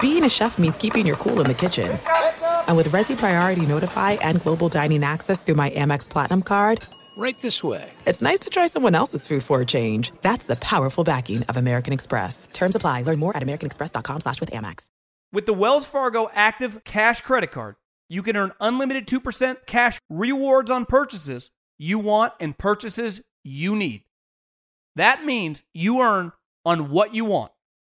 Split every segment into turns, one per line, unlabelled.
Being a chef means keeping your cool in the kitchen. And with Resy Priority Notify and Global Dining Access through my Amex Platinum card,
Right this way.
it's nice to try someone else's food for a change. That's the powerful backing of American Express. Terms apply. Learn more at americanexpress.com slash with Amex.
With the Wells Fargo Active Cash Credit Card, you can earn unlimited 2% cash rewards on purchases you want and purchases you need. That means you earn on what you want,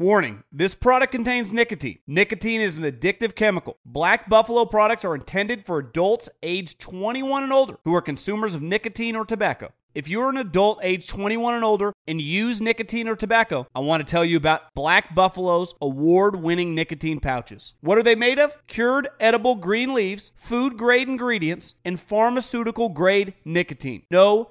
Warning, this product contains nicotine. Nicotine is an addictive chemical. Black Buffalo products are intended for adults aged 21 and older who are consumers of nicotine or tobacco. If you're an adult age 21 and older and use nicotine or tobacco, I want to tell you about Black Buffalo's award winning nicotine pouches. What are they made of? Cured edible green leaves, food grade ingredients, and pharmaceutical grade nicotine. No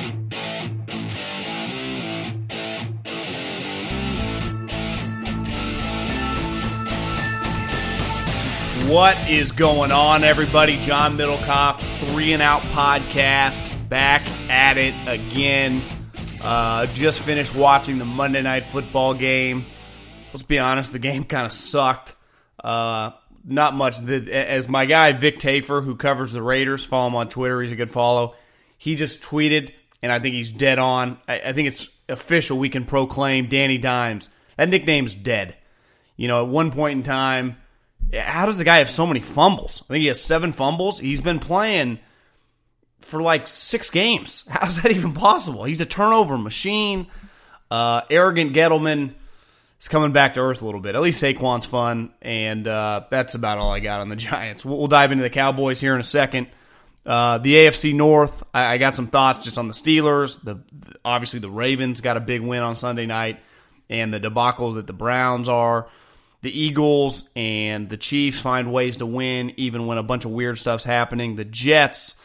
What is going on, everybody? John Middlekauff, Three and Out Podcast, back at it again. Uh, just finished watching the Monday Night Football game. Let's be honest, the game kind of sucked. Uh, not much. The, as my guy Vic Tafur, who covers the Raiders, follow him on Twitter. He's a good follow. He just tweeted, and I think he's dead on. I, I think it's official. We can proclaim Danny Dimes. That nickname's dead. You know, at one point in time, how does the guy have so many fumbles? I think he has seven fumbles. He's been playing for like six games. How's that even possible? He's a turnover machine. Uh, arrogant Gettleman is coming back to earth a little bit. At least Saquon's fun, and uh, that's about all I got on the Giants. We'll, we'll dive into the Cowboys here in a second. Uh, the AFC North, I, I, got some thoughts just on the Steelers. The, the obviously the Ravens got a big win on Sunday night, and the debacle that the Browns are. The Eagles and the Chiefs find ways to win even when a bunch of weird stuff's happening. The Jets,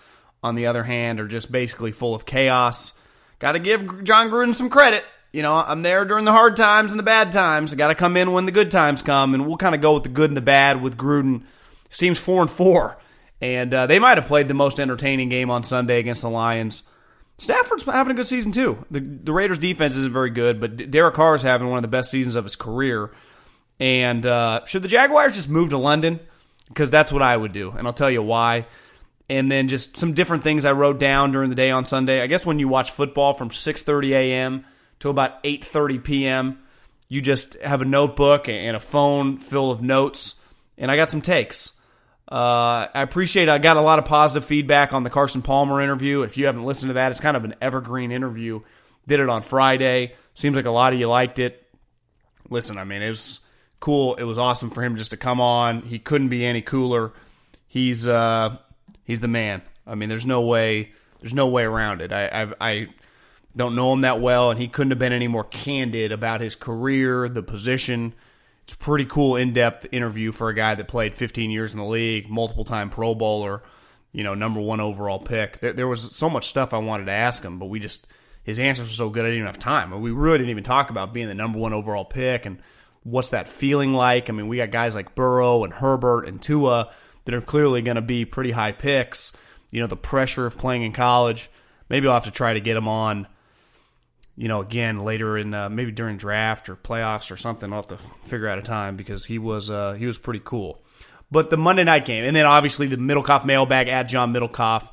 on the other hand, are just basically full of chaos. Got to give Jon Gruden some credit. You know, I'm there during the hard times and the bad times. I got to come in when the good times come, and we'll kind of go with the good and the bad with Gruden. His team's four and four, and uh, they might have played the most entertaining game on Sunday against the Lions. Stafford's having a good season too. The, the Raiders' defense isn't very good, but Derek Carr is having one of the best seasons of his career. And uh, should the Jaguars just move to London? Because that's what I would do, and I'll tell you why. And then just some different things I wrote down during the day on Sunday. I guess when you watch football from 6:30 a.m. to about 8:30 p.m., you just have a notebook and a phone full of notes. And I got some takes. Uh, I appreciate. I got a lot of positive feedback on the Carson Palmer interview. If you haven't listened to that, it's kind of an evergreen interview. Did it on Friday. Seems like a lot of you liked it. Listen, I mean, it was cool. It was awesome for him just to come on. He couldn't be any cooler. He's uh, he's the man. I mean, there's no way there's no way around it. I I, I don't know him that well, and he couldn't have been any more candid about his career, the position. It's a pretty cool, in depth interview for a guy that played 15 years in the league, multiple time Pro Bowler, you know, number one overall pick. There, there was so much stuff I wanted to ask him, but we just his answers were so good I didn't even have time. We really didn't even talk about being the number one overall pick and what's that feeling like. I mean, we got guys like Burrow and Herbert and Tua that are clearly going to be pretty high picks. You know, the pressure of playing in college. Maybe I'll have to try to get him on you know, again later in uh, maybe during draft or playoffs or something. I'll have to figure out a time because he was uh, he was pretty cool. But the Monday night game, and then obviously the Middlekauff mailbag at John Middlekauff,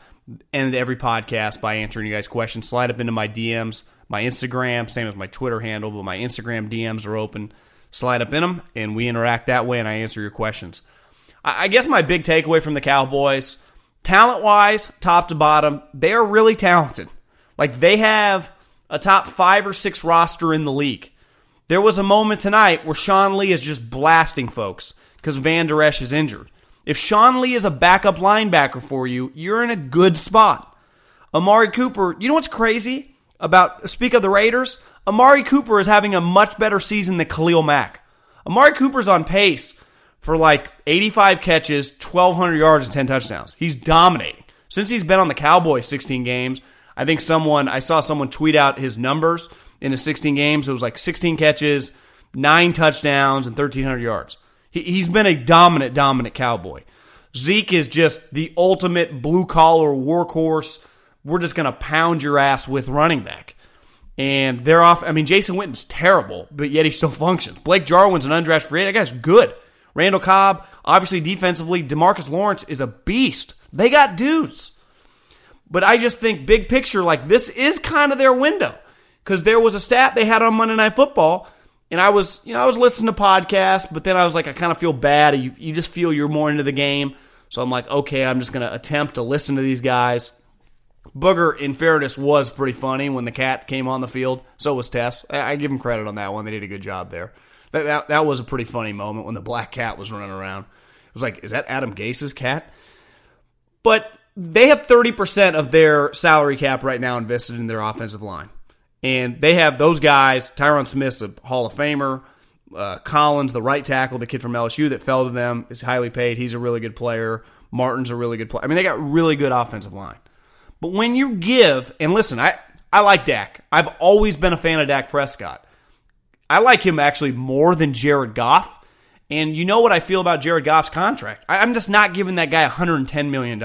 end every podcast by answering you guys' questions. Slide up into my DMs, my Instagram, same as my Twitter handle, but my Instagram DMs are open. Slide up in them, and we interact that way, and I answer your questions. I, guess my big takeaway from the Cowboys, talent wise, top to bottom, they are really talented. Like they have a top five or six roster in the league. There was a moment tonight where Sean Lee is just blasting folks because Vander Esch is injured. If Sean Lee is a backup linebacker for you, you're in a good spot. Amari Cooper, you know what's crazy about speak of the Raiders? Amari Cooper is having a much better season than Khalil Mack. Amari Cooper's on pace for like 85 catches, 1,200 yards, and 10 touchdowns. He's dominating. Since he's been on the Cowboys 16 games, I think someone, I saw someone tweet out his numbers in the 16 games. It was like 16 catches, nine touchdowns, and 1,300 yards. He, has been a dominant, dominant Cowboy. Zeke is just the ultimate blue collar workhorse. We're just going to pound your ass with running back. And they're off. I mean, Jason Witten's terrible, but yet he still functions. Blake Jarwin's an undrafted free agent. That guy's good. Randall Cobb, obviously defensively, Demarcus Lawrence is a beast. They got dudes. But I just think big picture, like this is kind of their window. Because there was a stat they had on Monday Night Football and I was, you know, I was listening to podcasts, but then I was like, I kind of feel bad. You, you just feel you're more into the game. So I'm like, okay, I'm just going to attempt to listen to these guys. Booger, in fairness, was pretty funny when the cat came on the field. So was Tess. I, I give him credit on that one. They did a good job there. That, that, that was a pretty funny moment when the black cat was running around. It was like, is that Adam Gase's cat? But they have 30% of their salary cap right now invested in their offensive line. And they have those guys. Tyron Smith's a Hall of Famer. Uh, Collins, the right tackle, the kid from LSU that fell to them, is highly paid. He's a really good player. Martin's a really good player. I mean, they got really good offensive line. But when you give, and listen, I, I like Dak. I've always been a fan of Dak Prescott. I like him actually more than Jared Goff. And you know what I feel about Jared Goff's contract. I, I'm just not giving that guy $110 million.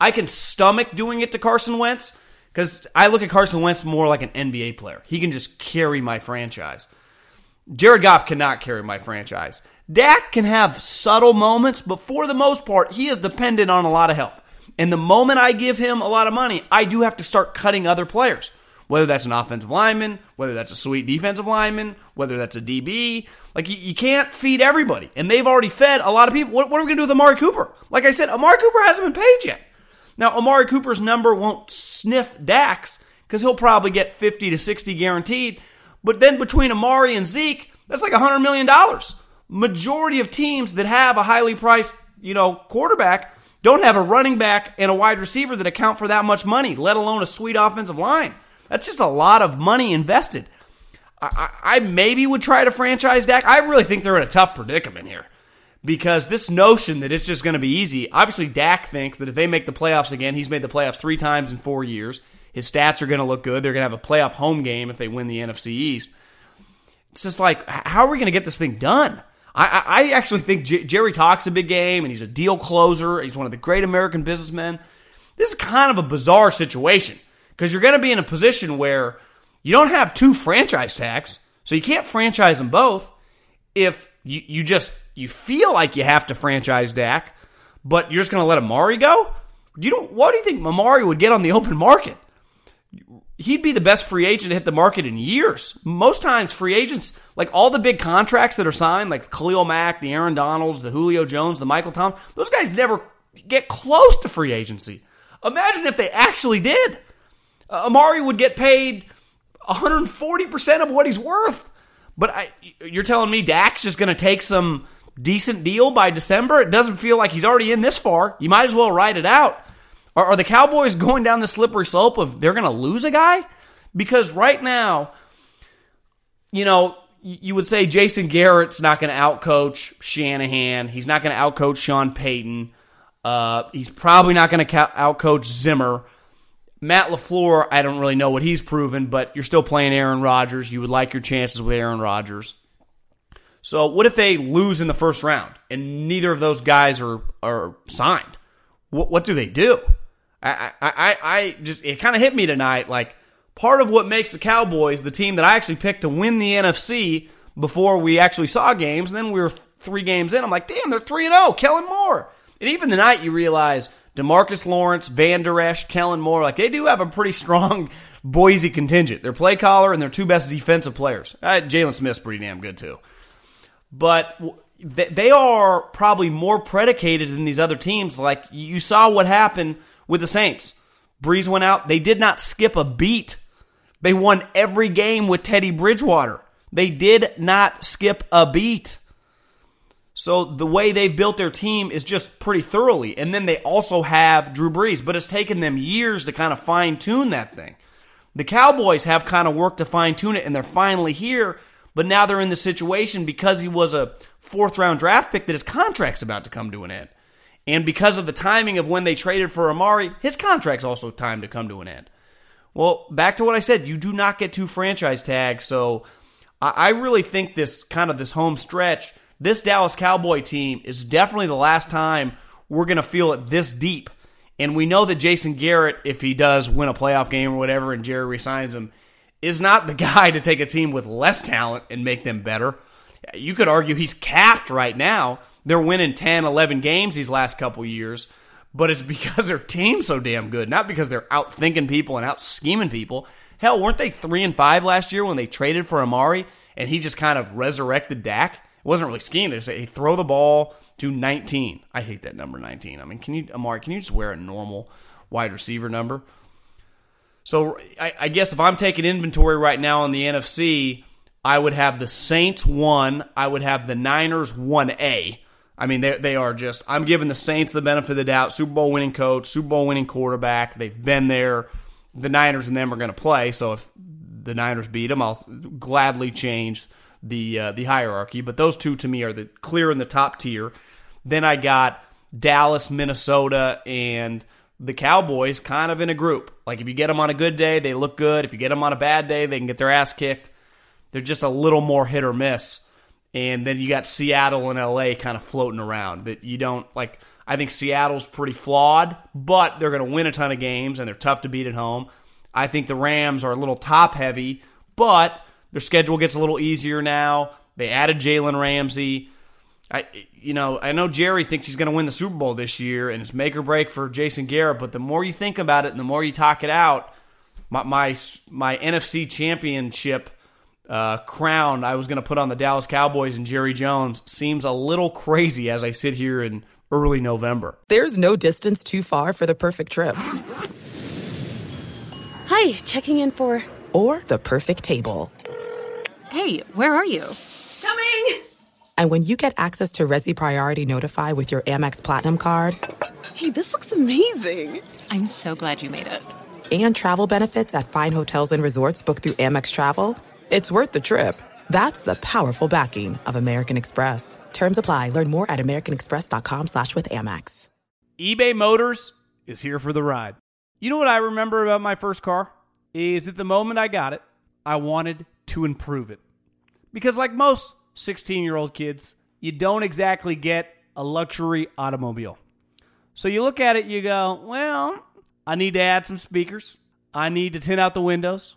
I can stomach doing it to Carson Wentz because I look at Carson Wentz more like an NBA player. He can just carry my franchise. Jared Goff cannot carry my franchise. Dak can have subtle moments, but for the most part, he is dependent on a lot of help. And the moment I give him a lot of money, I do have to start cutting other players. Whether that's an offensive lineman, whether that's a sweet defensive lineman, whether that's a DB. Like, you, you can't feed everybody. And they've already fed a lot of people. What, what are we going to do with Amari Cooper? Like I said, Amari Cooper hasn't been paid yet. Now, Amari Cooper's number won't sniff Dax because he'll probably get 50 to 60 guaranteed. But then between Amari and Zeke, that's like $100 million. Majority of teams that have a highly priced, you know, quarterback don't have a running back and a wide receiver that account for that much money, let alone a sweet offensive line. That's just a lot of money invested. I, I, maybe would try to franchise Dak. I really think they're in a tough predicament here because this notion that it's just going to be easy. Obviously, Dak thinks that if they make the playoffs again, he's made the playoffs three times in four years. His stats are going to look good. They're going to have a playoff home game if they win the NFC East. It's just like, how are we going to get this thing done? I, I actually think J- Jerry talks a big game and he's a deal closer. He's one of the great American businessmen. This is kind of a bizarre situation because you're going to be in a position where you don't have two franchise tags, so you can't franchise them both. If you, you just you feel like you have to franchise Dak, but you're just going to let Amari go? You don't. What do you think Amari would get on the open market? He'd be the best free agent to hit the market in years. Most times, free agents, like all the big contracts that are signed, like Khalil Mack, the Aaron Donalds, the Julio Jones, the Michael Tom, those guys never get close to free agency. Imagine if they actually did. Uh, Amari would get paid 140% of what he's worth. But I, you're telling me Dak's just going to take some decent deal by December? It doesn't feel like he's already in this far. You might as well ride it out. Are, are the Cowboys going down the slippery slope of they're going to lose a guy? Because right now, you know, you would say Jason Garrett's not going to outcoach Shanahan. He's not going to outcoach Sean Payton. Uh, he's probably not going to outcoach Zimmer. Matt LaFleur, I don't really know what he's proven, but you're still playing Aaron Rodgers. You would like your chances with Aaron Rodgers. So what if they lose in the first round and neither of those guys are are signed? What what do they do? I I I, just it kind of hit me tonight. Like part of what makes the Cowboys the team that I actually picked to win the NFC before we actually saw games. And then we were three games in. I'm like, damn, they're 3 0. Kellen Moore. And even the night you realize Demarcus Lawrence, Vander Esch, Kellen Moore, like they do have a pretty strong Boise contingent. Their play caller and their two best defensive players. Uh, Jaylon Smith's pretty damn good too. But they are probably more predicated than these other teams. Like you saw what happened with the Saints. Brees went out. They did not skip a beat. They won every game with Teddy Bridgewater. They did not skip a beat. So the way they've built their team is just pretty thoroughly. And then they also have Drew Brees, but it's taken them years to kind of fine tune that thing. The Cowboys have kind of worked to fine tune it, and they're finally here. But now they're in the situation because he was a fourth round draft pick that his contract's about to come to an end. And because of the timing of when they traded for Amari, his contract's also timed to come to an end. Well, back to what I said, you do not get two franchise tags, so I really think this kind of this home stretch, this Dallas Cowboy team is definitely the last time we're going to feel it this deep. And we know that Jason Garrett, if he does win a playoff game or whatever, and Jerry resigns him, is not the guy to take a team with less talent and make them better. You could argue he's capped right now. They're winning 10, 11 games these last couple years, but it's because their team's so damn good, not because they're out thinking people and out scheming people. Hell, weren't they 3 and 5 last year when they traded for Amari and he just kind of resurrected Dak? It wasn't really scheming. They say throw the ball to 19. I hate that number 19. I mean, can you Amari, can you just wear a normal wide receiver number? So I, I guess if I'm taking inventory right now on the NFC, I would have the Saints one. I would have the Niners one A. I mean, they, they are just. I'm giving the Saints the benefit of the doubt. Super Bowl winning coach, Super Bowl winning quarterback. They've been there. The Niners and them are going to play. So if the Niners beat them, I'll gladly change the uh, the hierarchy. But those two to me are the clear in the top tier. Then I got Dallas, Minnesota, and the Cowboys kind of in a group. Like if you get them on a good day, they look good. If you get them on a bad day, they can get their ass kicked. They're just a little more hit or miss. And then you got Seattle and LA kind of floating around that you don't like. I think Seattle's pretty flawed, but they're going to win a ton of games and they're tough to beat at home. I think the Rams are a little top heavy, but their schedule gets a little easier now. They added Jalen Ramsey. I, you know, I know Jerry thinks he's going to win the Super Bowl this year, and it's make or break for Jason Garrett. But the more you think about it, and the more you talk it out, my my, my NFC Championship uh, crown I was going to put on the Dallas Cowboys and Jerry Jones seems a little crazy as I sit here in early November.
There's no distance too far for the perfect trip.
Hi, checking in for.
Or the perfect table.
Hey, where are you?
Coming!
And when you get access to Resy Priority Notify with your Amex Platinum card.
Hey, this looks amazing! I'm so glad you made it.
And travel benefits at fine hotels and resorts booked through Amex Travel it's worth the trip. That's the powerful backing of American Express. Terms apply. Learn more at americanexpress.com slash with Amex.
eBay Motors is here for the ride. You know what I remember about my first car? Is at the moment I got it, I wanted to improve it. Because like most 16-year-old kids, you don't exactly get a luxury automobile. So you look at it, you go, well, I need to add some speakers. I need to tint out the windows.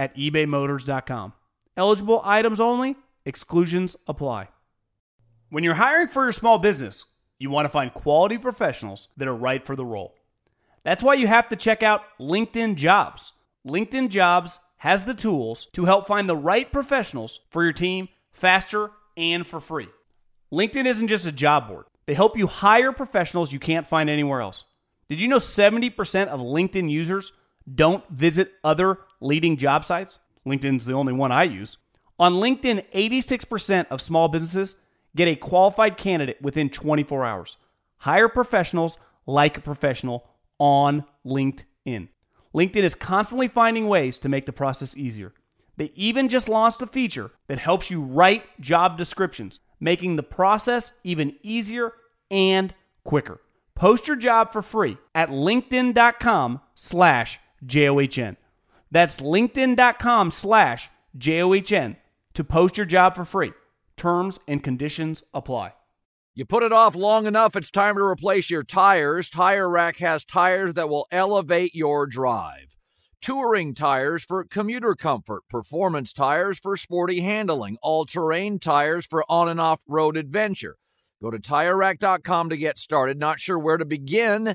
at ebaymotors.com. Eligible items only, exclusions apply. When you're hiring for your small business, you want to find quality professionals that are right for the role. That's why you have to check out LinkedIn Jobs. LinkedIn Jobs has the tools to help find the right professionals for your team faster and for free. LinkedIn isn't just a job board, they help you hire professionals you can't find anywhere else. Did you know 70% of LinkedIn users don't visit other leading job sites? LinkedIn's the only one I use. On LinkedIn, 86% of small businesses get a qualified candidate within 24 hours. Hire professionals like a professional on LinkedIn. LinkedIn is constantly finding ways to make the process easier. They even just launched a feature that helps you write job descriptions, making the process even easier and quicker. Post your job for free at linkedin.com slash J-O-H-N. That's linkedin.com slash J-O-H-N to post your job for free. Terms and conditions apply.
You put it off long enough, it's time to replace your tires. Tire Rack has tires that will elevate your drive. Touring tires for commuter comfort, performance tires for sporty handling, all terrain tires for on and off road adventure. Go to tirerack.com to get started. Not sure where to begin?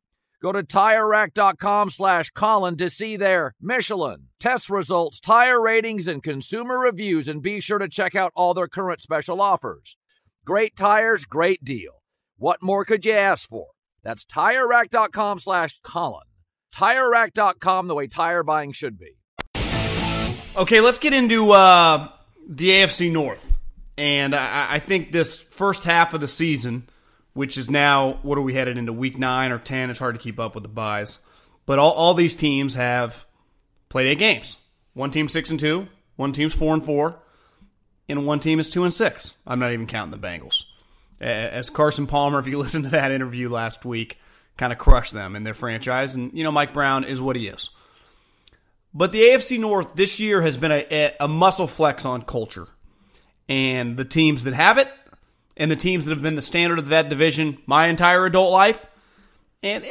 Go to TireRack.com slash Colin to see their Michelin, test results, tire ratings, and consumer reviews, and be sure to check out all their current special offers. Great tires, great deal. What more could you ask for? That's TireRack.com slash Colin. TireRack.com, the way tire buying should be.
Okay, let's get into uh, the AFC North. And I, I think this first half of the season, which is now, what are we headed into, week nine or 10? It's hard to keep up with the buys. But all, all these teams have played eight games. One team six and two, one team's four and four, and one team is two and six. I'm not even counting the Bengals. As Carson Palmer, if you listen to that interview last week, kind of crushed them in their franchise. And, you know, Mike Brown is what he is. But the AFC North this year has been a, a muscle flex on culture. And the teams that have it, and the teams that have been the standard of that division my entire adult life, and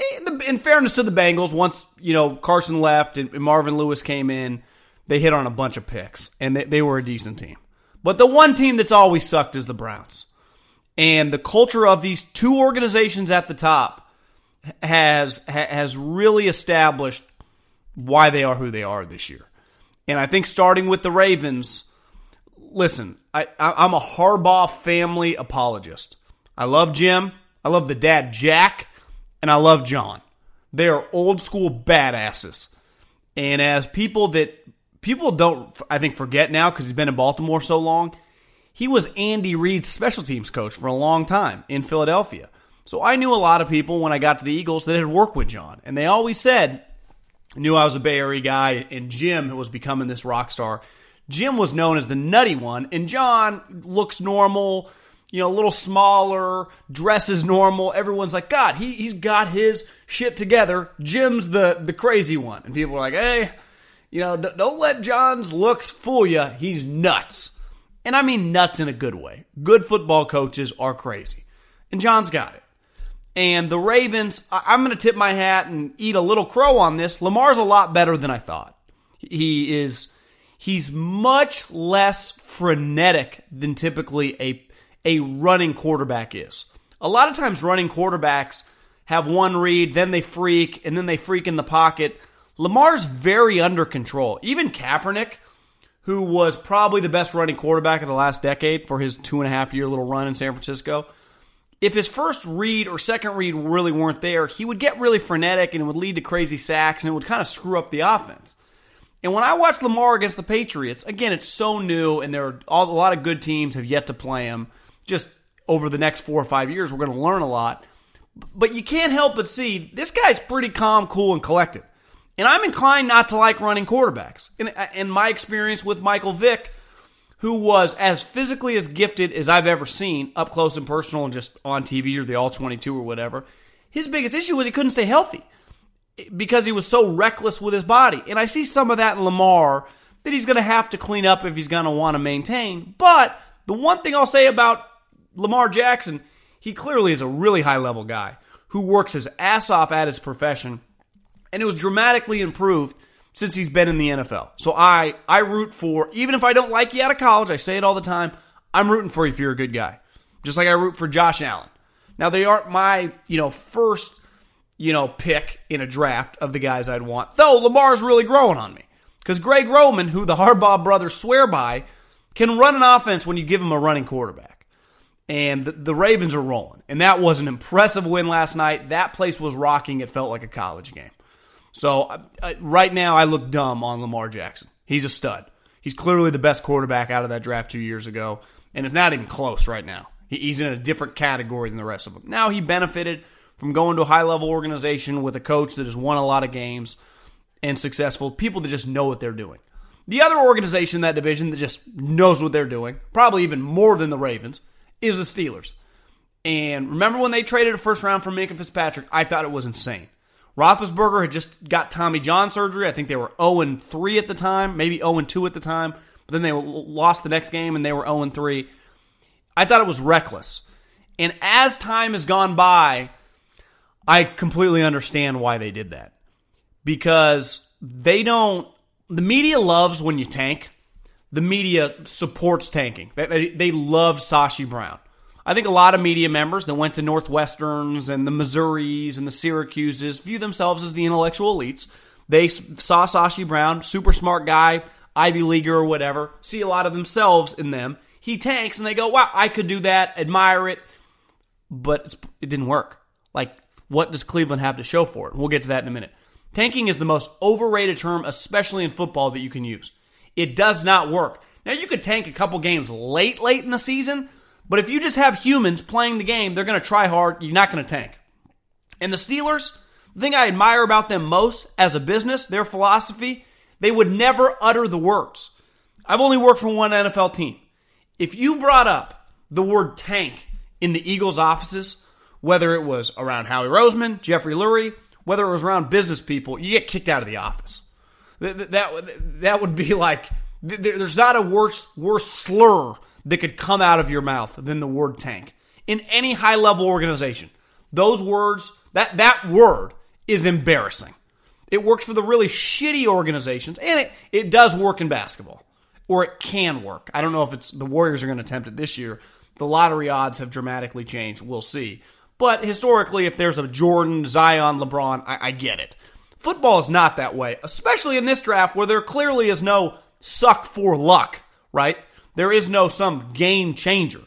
in fairness to the Bengals, once you know Carson left and Marvin Lewis came in, they hit on a bunch of picks, and they, they were a decent team. But the one team that's always sucked is the Browns. And the culture of these two organizations at the top has has really established why they are who they are this year. And I think starting with the Ravens, listen, I, I'm a Harbaugh family apologist. I love Jim, I love the dad Jack, and I love John. They are old school badasses. And as people that people don't, I think, forget now because he's been in Baltimore so long, he was Andy Reid's special teams coach for a long time in Philadelphia. So I knew a lot of people when I got to the Eagles that had worked with John. And they always said, knew I was a Bay Area guy, and Jim was becoming this rock star. Jim was known as the nutty one, and John looks normal, you know, a little smaller, dresses normal. Everyone's like, God, he, he's got his shit together. Jim's the, the crazy one. And people are like, hey, you know, don't let John's looks fool you. He's nuts. And I mean nuts in a good way. Good football coaches are crazy. And John's got it. And the Ravens, I'm going to tip my hat and eat a little crow on this. Lamar's a lot better than I thought. He is he's much less frenetic than typically a a running quarterback is. A lot of times running quarterbacks have one read, then they freak, and then they freak in the pocket. Lamar's very under control. Even Kaepernick, who was probably the best running quarterback of the last decade for his two and a half year little run in San Francisco, if his first read or second read really weren't there, he would get really frenetic and it would lead to crazy sacks and it would kind of screw up the offense. And when I watch Lamar against the Patriots, again, it's so new and there are all, a lot of good teams have yet to play him. Just over the next four or five years, we're going to learn a lot. But you can't help but see this guy's pretty calm, cool, and collected. And I'm inclined not to like running quarterbacks. And, uh, in my experience with Michael Vick, who was as physically as gifted as I've ever seen, up close and personal and just on TV or the All 22 or whatever, his biggest issue was he couldn't stay healthy because he was so reckless with his body. And I see some of that in Lamar that he's going to have to clean up if he's going to want to maintain. But the one thing I'll say about Lamar Jackson, He clearly is a really high level guy who works his ass off at his profession, and it was dramatically improved since he's been in the NFL. So I I root for even if I don't like you out of college, I say it all the time. I'm rooting for you if you're a good guy, just like I root for Josh Allen. Now they aren't my you know first you know pick in a draft of the guys I'd want, though Lamar's really growing on me because Greg Roman, who the Harbaugh brothers swear by, can run an offense when you give him a running quarterback and the, the, Ravens are rolling. And that was an impressive win last night. That place was rocking. It felt like a college game. So uh, uh, right now, I look dumb on Lamar Jackson. He's a stud. He's clearly the best quarterback out of that draft two years ago, and it's not even close right now. He, he's in a different category than the rest of them. Now he benefited from going to a high level organization with a coach that has won a lot of games and successful people that just know what they're doing. The other organization in that division that just knows what they're doing, probably even more than the Ravens, is the Steelers. And remember when they traded a first round for Minkah Fitzpatrick? I thought it was insane. Roethlisberger had just got Tommy John surgery. I think they were 0 3 at the time, maybe 0 2 at the time. But then they lost the next game and they were 0 3. I thought it was reckless. And as time has gone by, I completely understand why they did that. Because they don't, the media loves when you tank the media supports tanking. They, they, they love Sashi Brown. I think a lot of media members that went to Northwesterns and the Missouris and the Syracuses view themselves as the intellectual elites. They saw Sashi Brown, super smart guy, Ivy Leaguer or whatever, see a lot of themselves in them. He tanks and they go, wow, I could do that, admire it, but it didn't work. Like, what does Cleveland have to show for it? We'll get to that in a minute. Tanking is the most overrated term, especially in football, that you can use. It does not work. Now, you could tank a couple games late, late in the season, but if you just have humans playing the game, they're going to try hard. You're not going to tank. And the Steelers, the thing I admire about them most as a business, their philosophy, they would never utter the words. I've only worked for one NFL team. If you brought up the word tank in the Eagles' offices, whether it was around Howie Roseman, Jeffrey Lurie, whether it was around business people, you get kicked out of the office. That, that, that would be like, there's not a worse, worse slur that could come out of your mouth than the word tank. In any high level organization, those words, that, that word is embarrassing. It works for the really shitty organizations, and it, it does work in basketball. Or it can work. I don't know if it's the Warriors are going to attempt it this year. The lottery odds have dramatically changed. We'll see. But historically, if there's a Jordan, Zion, LeBron, I, I get it. Football is not that way, especially in this draft where there clearly is no suck for luck, right? There is no some game changer.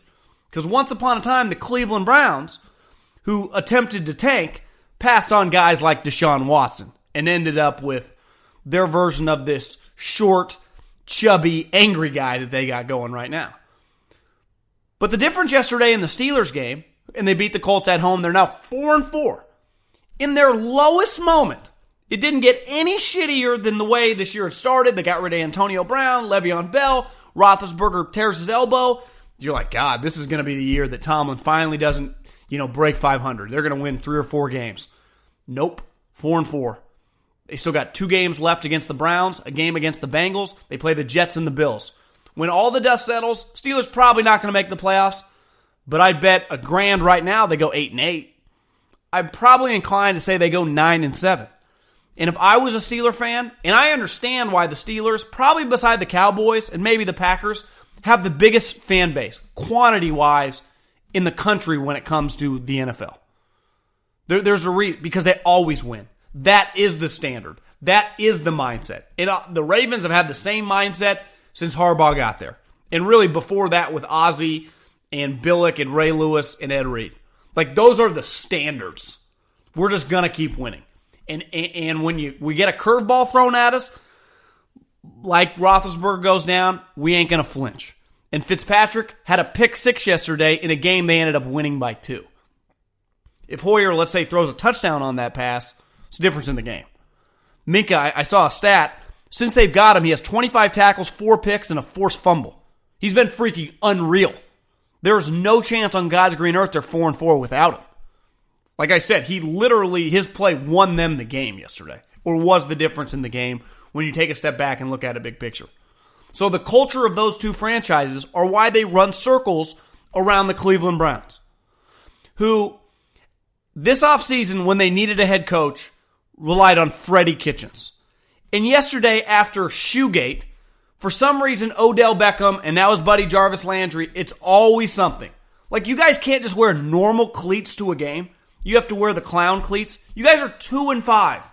Because once upon a time, the Cleveland Browns, who attempted to tank, passed on guys like Deshaun Watson and ended up with their version of this short, chubby, angry guy that they got going right now. But the difference yesterday in the Steelers game, and they beat the Colts at home, they're now 4 and 4. In their lowest moment, it didn't get any shittier than the way this year had started. They got rid of Antonio Brown, Le'Veon Bell, Roethlisberger tears his elbow. You're like, God, this is going to be the year that Tomlin finally doesn't, you know, break 500. They're going to win three or four games. Nope, four and four. They still got two games left against the Browns, a game against the Bengals. They play the Jets and the Bills. When all the dust settles, Steelers probably not going to make the playoffs. But I bet a grand right now they go eight and eight. I'm probably inclined to say they go nine and seven. And if I was a Steeler fan, and I understand why the Steelers, probably beside the Cowboys and maybe the Packers, have the biggest fan base, quantity wise, in the country when it comes to the NFL. There, there's a reason, because they always win. That is the standard. That is the mindset. And uh, the Ravens have had the same mindset since Harbaugh got there. And really before that with Ozzie and Billick and Ray Lewis and Ed Reed. Like those are the standards. We're just to keep winning. And, and when you we get a curveball thrown at us, like Roethlisberger goes down, we ain't gonna flinch. And Fitzpatrick had a pick six yesterday in a game they ended up winning by two. If Hoyer, let's say, throws a touchdown on that pass, it's a difference in the game. Minkah, I, I saw a stat. Since they've got him, he has 25 tackles, four picks, and a forced fumble. He's been freaking unreal. There's no chance on God's green earth they're four and four without him. Like I said, he literally, his play won them the game yesterday, or was the difference in the game when you take a step back and look at a big picture. So the culture of those two franchises are why they run circles around the Cleveland Browns. who this offseason, when they needed a head coach, relied on Freddie Kitchens. And yesterday, after Shoegate, for some reason, Odell Beckham and now his buddy Jarvis Landry, it's always something. Like, you guys can't just wear normal cleats to a game. You have to wear the clown cleats. You guys are two and five.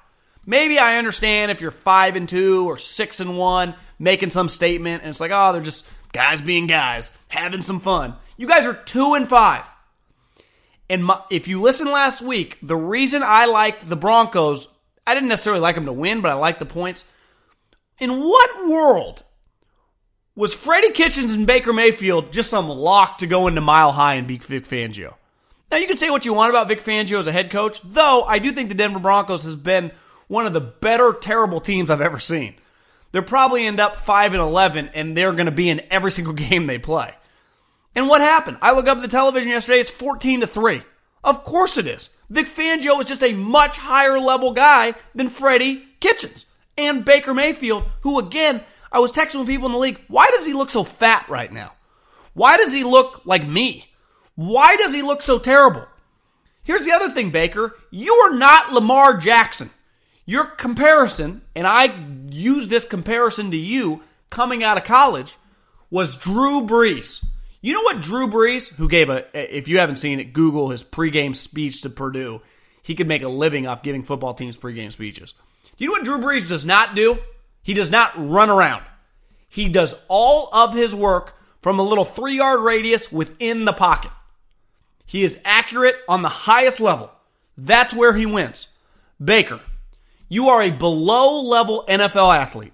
Maybe I understand if you're five and two or six and one, making some statement, and it's like, oh, they're just guys being guys, having some fun. You guys are two and five. And my, if you listen last week, the reason I liked the Broncos, I didn't necessarily like them to win, but I liked the points. In what world was Freddie Kitchens and Baker Mayfield just some lock to go into Mile High and beat Vic Fangio? Now you can say what you want about Vic Fangio as a head coach, though I do think the Denver Broncos has been one of the better terrible teams I've ever seen. They'll probably end up 5 and 11 and they're going to be in every single game they play. And what happened? I look up the television yesterday, it's 14 to 3. Of course it is. Vic Fangio is just a much higher level guy than Freddie Kitchens and Baker Mayfield, who again, I was texting with people in the league, why does he look so fat right now? Why does he look like me? Why does he look so terrible? Here's the other thing, Baker. You are not Lamar Jackson. Your comparison, and I use this comparison to you coming out of college, was Drew Brees. You know what Drew Brees, who gave a, if you haven't seen it, Google his pregame speech to Purdue. He could make a living off giving football teams pregame speeches. You know what Drew Brees does not do? He does not run around. He does all of his work from a little three yard radius within the pocket. He is accurate on the highest level. That's where he wins. Baker, you are a below level NFL athlete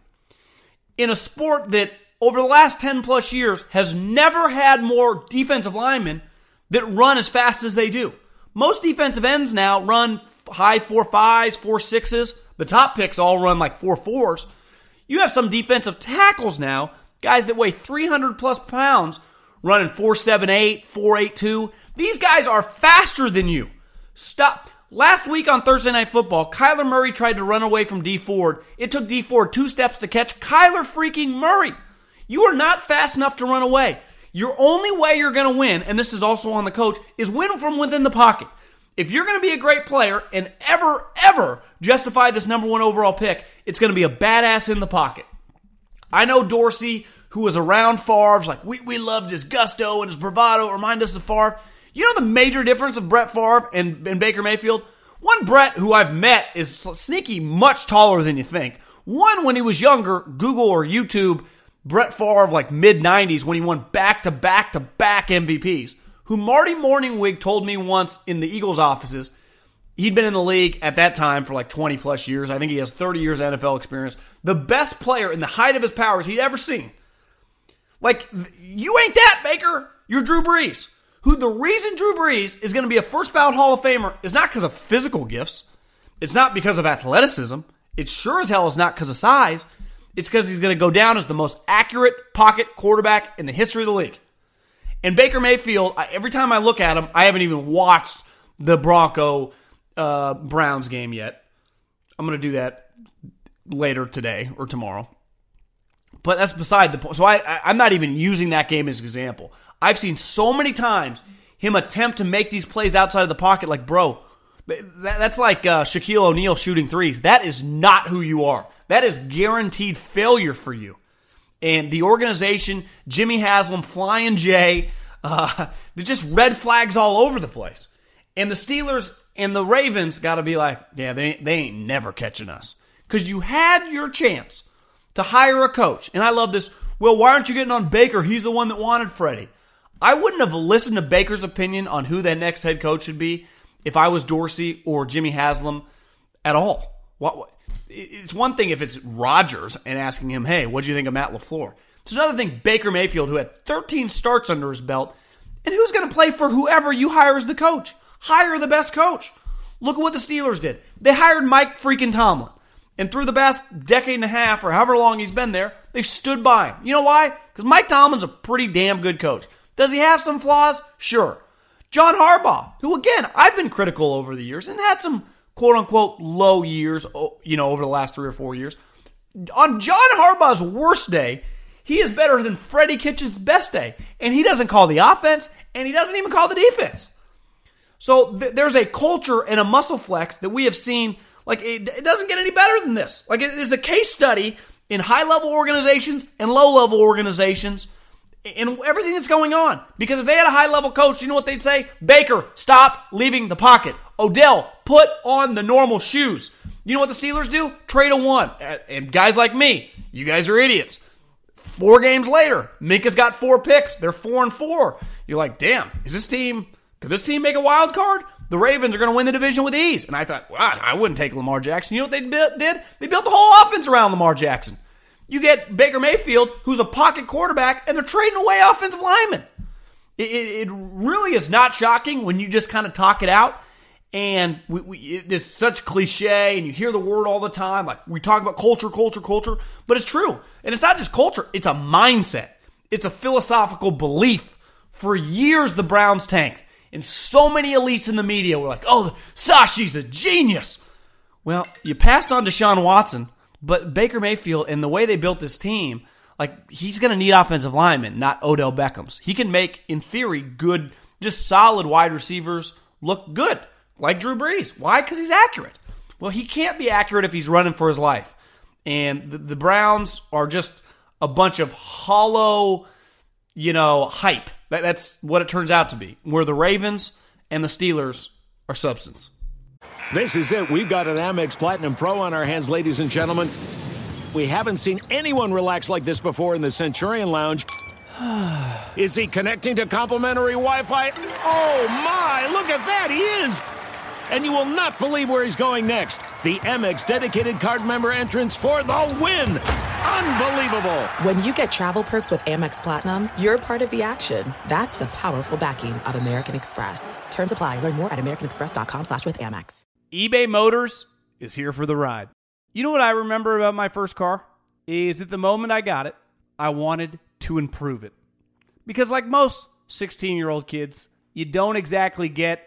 in a sport that over the last 10 plus years has never had more defensive linemen that run as fast as they do. Most defensive ends now run high four fives, four sixes. The top picks all run like four fours. You have some defensive tackles now, guys that weigh 300 plus pounds, running 478, 482. These guys are faster than you. Stop. Last week on Thursday Night Football, Kyler Murray tried to run away from Dee Ford. It took Dee Ford two steps to catch Kyler freaking Murray. You are not fast enough to run away. Your only way you're going to win, and this is also on the coach, is win from within the pocket. If you're going to be a great player and ever, ever justify this number one overall pick, it's going to be a badass in the pocket. I know Dorsey, who was around Favre's like, we, we loved his gusto and his bravado, remind us of Favre. You know the major difference of Brett Favre and, and Baker Mayfield? One Brett, who I've met, is sneaky much taller than you think. One, when he was younger, Google or YouTube Brett Favre like mid 90s when he won back to back to back MVPs, who Marty Mornhinweg told me once in the Eagles offices. He'd been in the league at that time for like 20 plus years. I think he has 30 years NFL experience. The best player in the height of his powers he'd ever seen. Like, you ain't that, Baker. You're Drew Brees. Who the reason Drew Brees is going to be a first ballot Hall of Famer is not because of physical gifts. It's not because of athleticism. It sure as hell is not because of size. It's because he's going to go down as the most accurate pocket quarterback in the history of the league. And Baker Mayfield, every time I look at him, I haven't even watched the Bronco uh, Browns game yet. I'm going to do that later today or tomorrow. But that's beside the point. So I, I, I'm not even using that game as an example. I've seen so many times him attempt to make these plays outside of the pocket. Like, bro, that's like uh, Shaquille O'Neal shooting threes. That is not who you are. That is guaranteed failure for you. And the organization, Jimmy Haslam, Flying J, uh, they're just red flags all over the place. And the Steelers and the Ravens got to be like, yeah, they, they ain't never catching us. Because you had your chance to hire a coach. And I love this. Well, why aren't you getting on Baker? He's the one that wanted Freddie. I wouldn't have listened to Baker's opinion on who that next head coach should be if I was Dorsey or Jimmy Haslam at all. What, it's one thing if it's Rodgers and asking him, hey, what do you think of Matt LaFleur? It's another thing Baker Mayfield, who had 13 starts under his belt, and who's going to play for whoever you hire as the coach. Hire the best coach. Look at what the Steelers did. They hired Mike freaking Tomlin. And through the past decade and a half, or however long he's been there, they've stood by him. You know why? Because Mike Tomlin's a pretty damn good coach. Does he have some flaws? Sure. John Harbaugh, who again, I've been critical over the years and had some quote unquote low years, you know, over the last three or four years. On John Harbaugh's worst day, he is better than Freddie Kitchens' best day. And he doesn't call the offense, and he doesn't even call the defense. So th- there's a culture and a muscle flex that we have seen. Like it, it doesn't get any better than this. Like it is a case study in high level organizations and low level organizations and everything that's going on. Because if they had a high level coach, you know what they'd say? Baker, stop leaving the pocket. Odell, put on the normal shoes. You know what the Steelers do? Trade a one. And guys like me, you guys are idiots. Four games later, Minkah's got four picks. They're four and four. You're like, damn, is this team, could this team make a wild card? The Ravens are going to win the division with ease. And I thought, wow, I wouldn't take Lamar Jackson. You know what they did? They built the whole offense around Lamar Jackson. You get Baker Mayfield, who's a pocket quarterback, and they're trading away offensive linemen. It, it, it really is not shocking when you just kind of talk it out. And we, we, it is such cliche, and you hear the word all the time. Like we talk about culture, culture, culture, but it's true. And it's not just culture; it's a mindset. It's a philosophical belief. For years, the Browns tanked, and so many elites in the media were like, "Oh, Sashi's a genius." Well, you passed on Deshaun Watson, but Baker Mayfield and the way they built this team, like he's going to need offensive linemen, not Odell Beckham's. He can make, in theory, good, just solid wide receivers look good like Drew Brees. Why? Because he's accurate. Well, he can't be accurate if he's running for his life. And the, the Browns are just a bunch of hollow, you know, hype. That, that's what it turns out to be. Where the Ravens and the Steelers are substance.
This is it. We've got an Amex Platinum Pro on our hands, ladies and gentlemen. We haven't seen anyone relax like this before in the Centurion Lounge. Is he connecting to complimentary Wi Fi? Oh my, look at that! He is! And you will not believe where he's going next. The Amex dedicated card member entrance for the win. Unbelievable.
When you get travel perks with Amex Platinum, you're part of the action. That's the powerful backing of American Express. Terms apply. Learn more at americanexpress.com slash with Amex.
eBay Motors is here for the ride. You know what I remember about my first car? Is at the moment I got it, I wanted to improve it. Because like most 16-year-old kids, you don't exactly get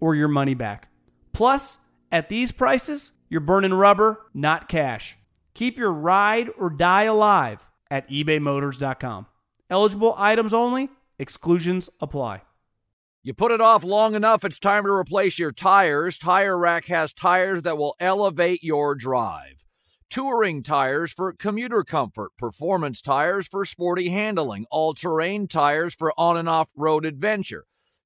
or your money back. Plus, at these prices, you're burning rubber, not cash. Keep your ride or die alive at ebaymotors.com. Eligible items only, exclusions apply.
You put it off long enough, it's time to replace your tires. Tire Rack has tires that will elevate your drive. Touring tires for commuter comfort, performance tires for sporty handling, all terrain tires for on and off road adventure.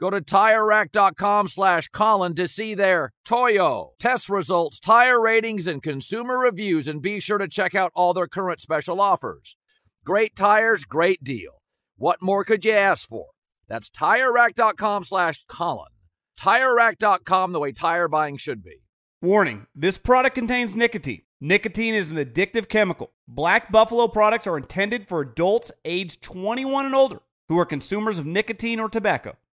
Go to TireRack.com slash Colin to see their Toyo test results, tire ratings, and consumer reviews, and be sure to check out all their current special offers. Great tires, great deal. What more could you ask for? That's TireRack.com slash Colin. TireRack.com, the way tire buying should be.
Warning, this product contains nicotine. Nicotine is an addictive chemical. Black Buffalo products are intended for adults aged 21 and older who are consumers of nicotine or tobacco.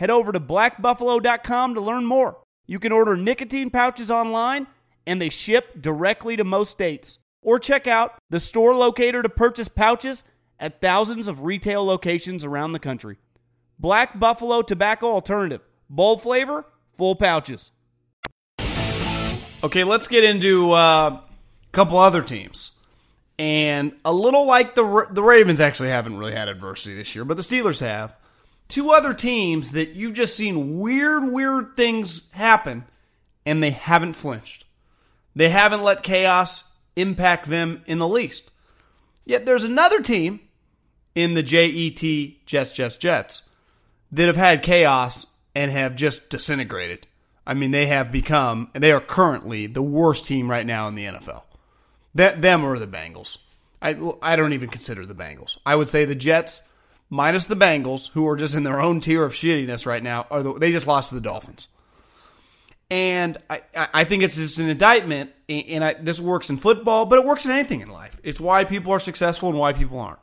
head over to blackbuffalo.com to learn more. You can order nicotine pouches online, and they ship directly to most states. Or check out the store locator to purchase pouches at thousands of retail locations around the country. Black Buffalo Tobacco Alternative. Bold flavor, full pouches. Okay, let's get into uh, a couple other teams. And a little like the the Ravens actually haven't really had adversity this year, but the Steelers have. Two other teams that you've just seen weird, weird things happen, and they haven't flinched. They haven't let chaos impact them in the least. Yet there's another team in the JET Jets, Jets, Jets that have had chaos and have just disintegrated. I mean, they have become, and they are currently the worst team right now in the NFL. That them or the Bengals. I I don't even consider the Bengals. I would say the Jets minus the Bengals, who are just in their own tier of shittiness right now, are the, they just lost to the Dolphins. And I, I think it's just an indictment, and I, this works in football, but it works in anything in life. It's why people are successful and why people aren't.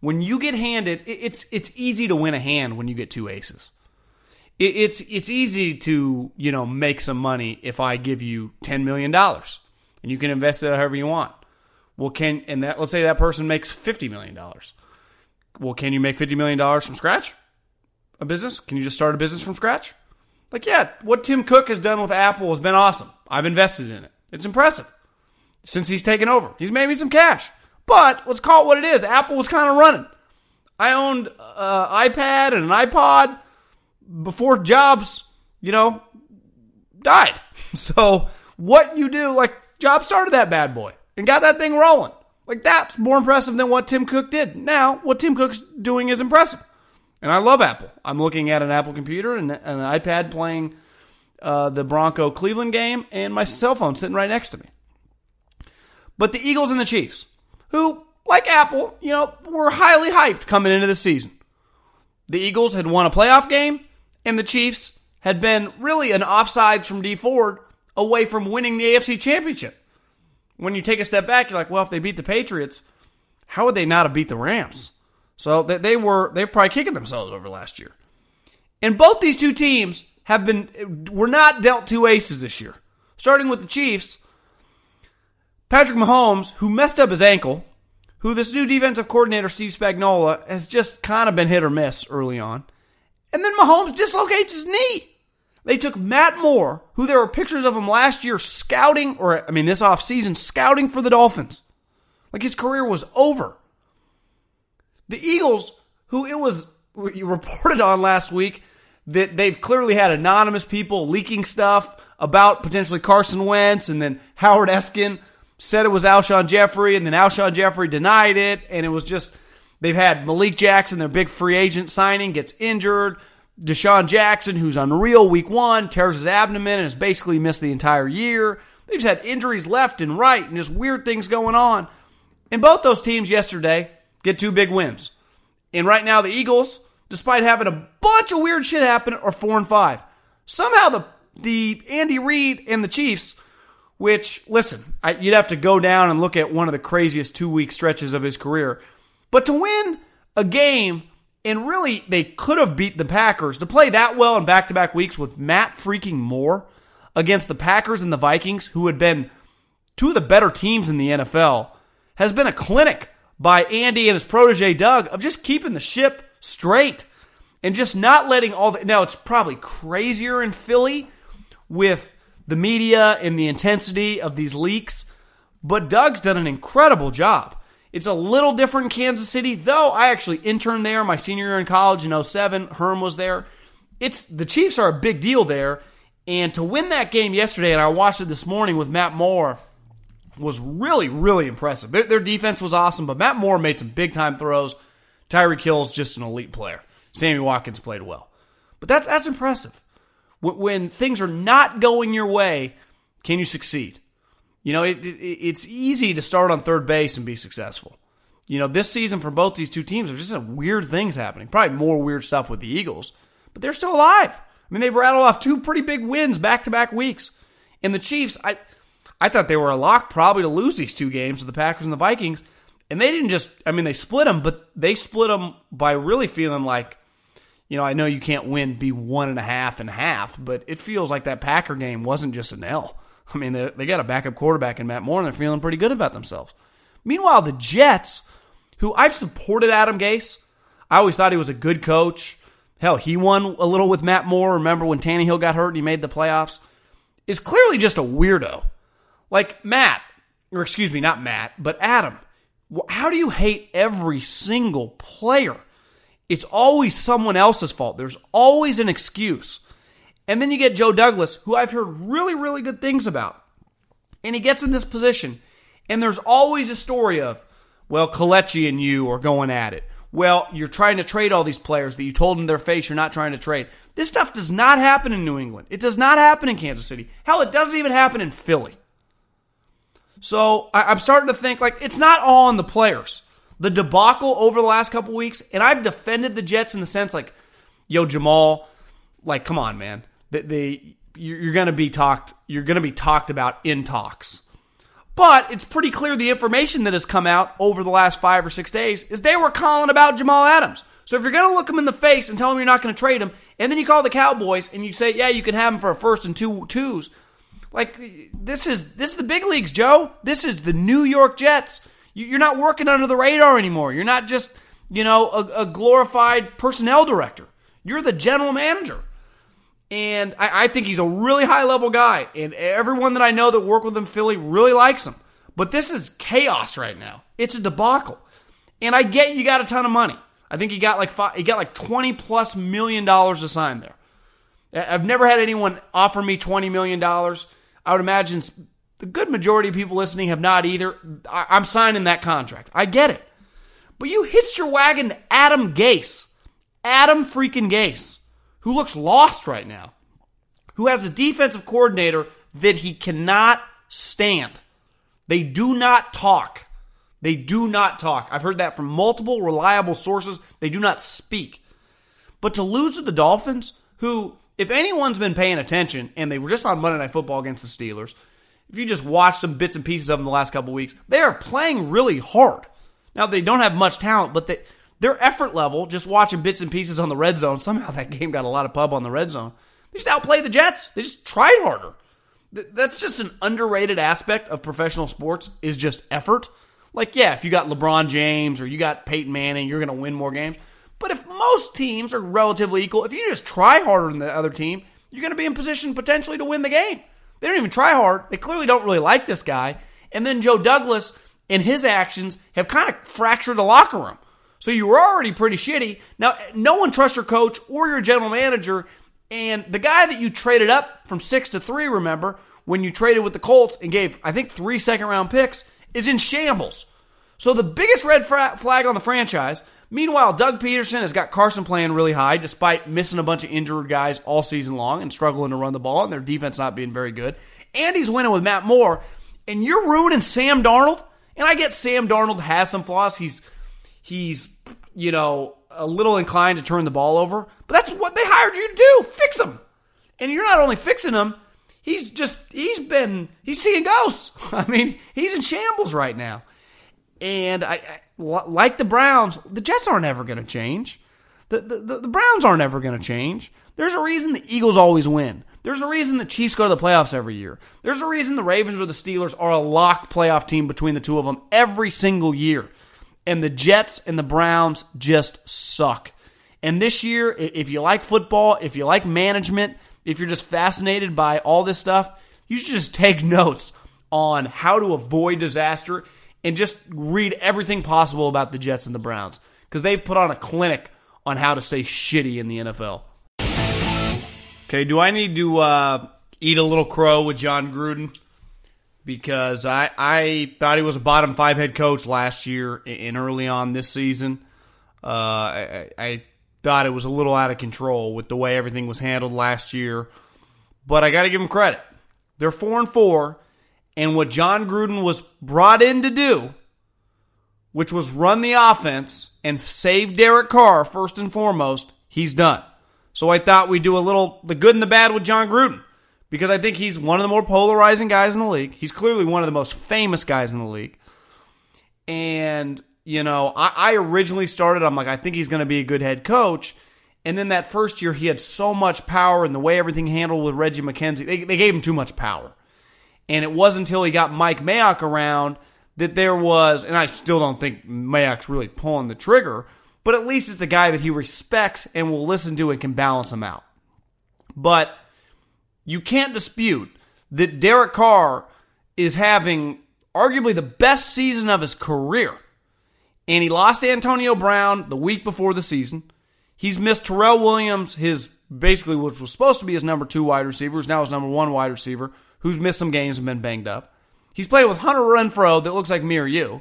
When you get handed, it's it's easy to win a hand when you get two aces. It's it's easy to you know make some money if I give you ten million dollars and you can invest it however you want. Well, can and that let's say that person makes fifty million dollars. Well, can you make fifty million dollars from scratch? A business? Can you just start a business from scratch? Like, yeah, what Tim Cook has done with Apple has been awesome. I've invested in it. It's impressive. Since he's taken over, he's made me some cash. But let's call it what it is. Apple was kind of running. I owned an uh, iPad and an iPod before Jobs, you know, died. So what you do, like Jobs started that bad boy and got that thing rolling. Like that's more impressive than what Tim Cook did. Now, what Tim Cook's doing is impressive. And I love Apple. I'm looking at an Apple computer and an iPad playing uh, the Bronco Cleveland game and my cell phone sitting right next to me. But the Eagles and the Chiefs, who, like Apple, you know, were highly hyped coming into the season. The Eagles had won a playoff game, and the Chiefs had been really an offsides from Dee Ford away from winning the AFC Championship. When you take a step back, you're like, well, if they beat the Patriots, how would they not have beat the Rams? So they were they've probably kicking themselves over last year. And both these two teams have been were not dealt two aces this year. Starting with the Chiefs, Patrick Mahomes, who messed up his ankle, who this new defensive coordinator Steve Spagnuolo has just kind of been hit or miss early on. And then Mahomes dislocates his knee. They took Matt Moore, who there were pictures of him last year scouting, or I mean this offseason, scouting for the Dolphins. Like his career was over. The Eagles, who it was reported on last week that they've clearly had anonymous people leaking stuff about potentially Carson Wentz, and then Howard Eskin said it was Alshon Jeffery, and then Alshon Jeffery denied it, and it was just they've had Malik Jackson, their big free agent signing, gets injured. DeSean Jackson, who's unreal week one, tears his abdomen and has basically missed the entire year. They've had injuries left and right and just weird things going on. And both those teams yesterday get two big wins. And right now, the Eagles, despite having a bunch of weird shit happen, are four and five. Somehow, the the Andy Reid and the Chiefs, which listen, I, you'd have to go down and look at one of the craziest two week stretches of his career, but to win a game and really, they could have beat the Packers to play that well in back to back weeks with Matt freaking Moore against the Packers and the Vikings, who had been two of the better teams in the NFL, has been a clinic by Andy and his protege Doug of just keeping the ship straight and just not letting all the. Now, it's probably crazier in Philly with the media and the intensity of these leaks, but Doug's done an incredible job. It's a little different in Kansas City, though I actually interned there my senior year in college in 07. Herm was there. It's the Chiefs are a big deal there. And to win that game yesterday, and I watched it this morning with Matt Moore, was really, really impressive. Their, their defense was awesome, but Matt Moore made some big time throws. Tyreek Hill's just an elite player. Sammy Watkins played well. But that's, that's impressive. When, when things are not going your way, can you succeed? You know, it, it, it's easy to start on third base and be successful. You know, this season for both these two teams, there's just some weird things happening. Probably more weird stuff with the Eagles, but they're still alive. I mean, they've rattled off two pretty big wins back to back weeks. And the Chiefs, I, I thought they were a lock probably to lose these two games to the Packers and the Vikings. And they didn't just, I mean, they split them, but they split them by really feeling like, you know, I know you can't win, be one and a half and half, but it feels like that Packer game wasn't just an L. I mean, they, they got a backup quarterback in Matt Moore, and they're feeling pretty good about themselves. Meanwhile, the Jets, who I've supported Adam Gase, I always thought he was a good coach. Hell, he won a little with Matt Moore. Remember when Tannehill got hurt and he made the playoffs? Is clearly just a weirdo. Like Matt, or excuse me, not Matt, but Adam. How do you hate every single player? It's always someone else's fault. There's always an excuse. And then you get Joe Douglas, who I've heard really, really good things about. And he gets in this position, and there's always a story of, well, Kelechi and you are going at it. Well, you're trying to trade all these players that you told in their face you're not trying to trade. This stuff does not happen in New England. It does not happen in Kansas City. Hell, it doesn't even happen in Philly. So I, am starting to think like it's not all on the players. The debacle over the last couple weeks, and I've defended the Jets in the sense like, yo, Jamal, like, come on, man. The, the you're going to be talked. You're going to be talked about in talks. But it's pretty clear the information that has come out over the last five or six days is they were calling about Jamal Adams. So if you're going to look him in the face and tell him you're not going to trade him, and then you call the Cowboys and you say, yeah, you can have him for a first and two twos, like this is this is the big leagues, Joe. This is the New York Jets. You're not working under the radar anymore. You're not just you know a, a glorified personnel director. You're the general manager. And I, I think he's a really high level guy. And everyone that I know that work with him, Philly, really likes him. But this is chaos right now. It's a debacle. And I get you got a ton of money. I think he got like five, he got like twenty plus million dollars to sign there. I've never had anyone offer me twenty million dollars. I would imagine the good majority of people listening have not either. I'm signing that contract. I get it. But you hitched your wagon to Adam Gase. Adam freaking Gase, who looks lost right now, who has a defensive coordinator that he cannot stand. They do not talk. They do not talk. I've heard that from multiple reliable sources. They do not speak. But to lose to the Dolphins, who if anyone's been paying attention, and they were just on Monday Night Football against the Steelers, if you just watch some bits and pieces of them the last couple weeks, they are playing really hard. Now they don't have much talent, but they, their effort level, just watching bits and pieces on the red zone, somehow that game got a lot of pub on the red zone. They just outplayed the Jets. They just tried harder. That's just an underrated aspect of professional sports is just effort. Like, yeah, if you got LeBron James or you got Peyton Manning, you're going to win more games. But if most teams are relatively equal, if you just try harder than the other team, you're going to be in position potentially to win the game. They don't even try hard. They clearly don't really like this guy. And then Joe Douglas and his actions have kind of fractured the locker room. So you were already pretty shitty. Now, no one trusts your coach or your general manager. And the guy that you traded up from six to three, remember, when you traded with the Colts and gave, I think, three second round picks, is in shambles. So the biggest red flag on the franchise Meanwhile, Doug Pederson has got Carson playing really high despite missing a bunch of injured guys all season long and struggling to run the ball and their defense not being very good. And he's winning with Matt Moore. And you're ruining Sam Darnold. And I get Sam Darnold has some flaws. He's he's you know a little inclined to turn the ball over, but that's what they hired you to do. Fix him. And you're not only fixing him, he's just he's been he's seeing ghosts. I mean, he's in shambles right now. And I, I like the Browns, the Jets aren't ever going to change. The, the, the Browns aren't ever going to change. There's a reason the Eagles always win. There's a reason the Chiefs go to the playoffs every year. There's a reason the Ravens or the Steelers are a locked playoff team between the two of them every single year. And the Jets and the Browns just suck. And this year, if you like football, if you like management, if you're just fascinated by all this stuff, you should just take notes on how to avoid disaster and just read everything possible about the Jets and the Browns because they've put on a clinic on how to stay shitty in the NFL. Okay, do I need to uh, eat a little crow with Jon Gruden? Because I, I thought he was a bottom five head coach last year and early on this season. Uh, I, I thought it was a little out of control with the way everything was handled last year. But I got to give him credit. They're four and four, and what Jon Gruden was brought in to do, which was run the offense and save Derek Carr first and foremost, he's done. So I thought we'd do a little the good and the bad with Jon Gruden because I think he's one of the more polarizing guys in the league. He's clearly one of the most famous guys in the league. And, you know, I, I originally started, I'm like, I think he's going to be a good head coach. And then that first year, he had so much power and the way everything handled with Reggie McKenzie, they, they gave him too much power. And it wasn't until he got Mike Mayock around that there was, and I still don't think Mayock's really pulling the trigger, but at least it's a guy that he respects and will listen to and can balance him out. But you can't dispute that Derek Carr is having arguably the best season of his career. And he lost Antonio Brown the week before the season. He's missed Tyrell Williams, his basically which was supposed to be his number two wide receiver, who's now his number one wide receiver, who's missed some games and been banged up. He's played with Hunter Renfrow that looks like me or you.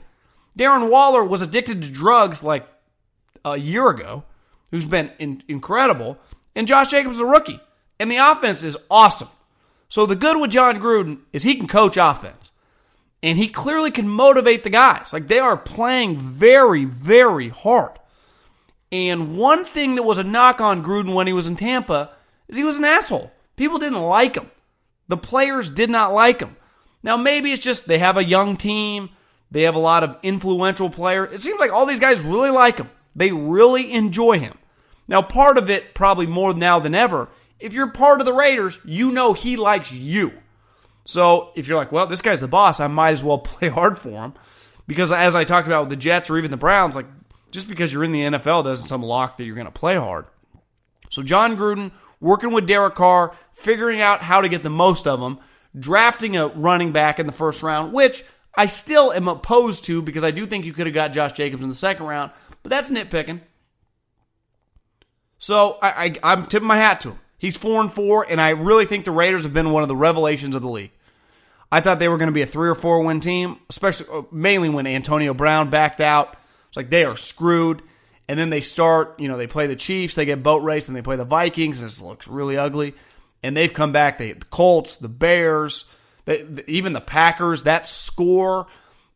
Darren Waller was addicted to drugs like a year ago, who's been in, incredible. And Josh Jacobs is a rookie. And the offense is awesome. So the good with Jon Gruden is he can coach offense. And he clearly can motivate the guys. Like they are playing very, very hard. And one thing that was a knock on Gruden when he was in Tampa is he was an asshole. People didn't like him. The players did not like him. Now maybe it's just they have a young team. They have a lot of influential players. It seems like all these guys really like him. They really enjoy him. Now, part of it, probably more now than ever, if you're part of the Raiders, you know he likes you. So if you're like, well, this guy's the boss, I might as well play hard for him. Because as I talked about with the Jets or even the Browns, like just because you're in the NFL doesn't some lock that you're going to play hard. So Jon Gruden working with Derek Carr, figuring out how to get the most of them, drafting a running back in the first round, which I still am opposed to because I do think you could have got Josh Jacobs in the second round, but that's nitpicking. So I, I, I'm tipping my hat to him. He's four and four, and I really think the Raiders have been one of the revelations of the league. I thought they were going to be a three or four win team, especially uh, mainly when Antonio Brown backed out. It's like they are screwed. And then they start, you know, they play the Chiefs, they get boat race, and they play the Vikings, and it looks really ugly. And they've come back. They the Colts, the Bears, they, even the Packers. That score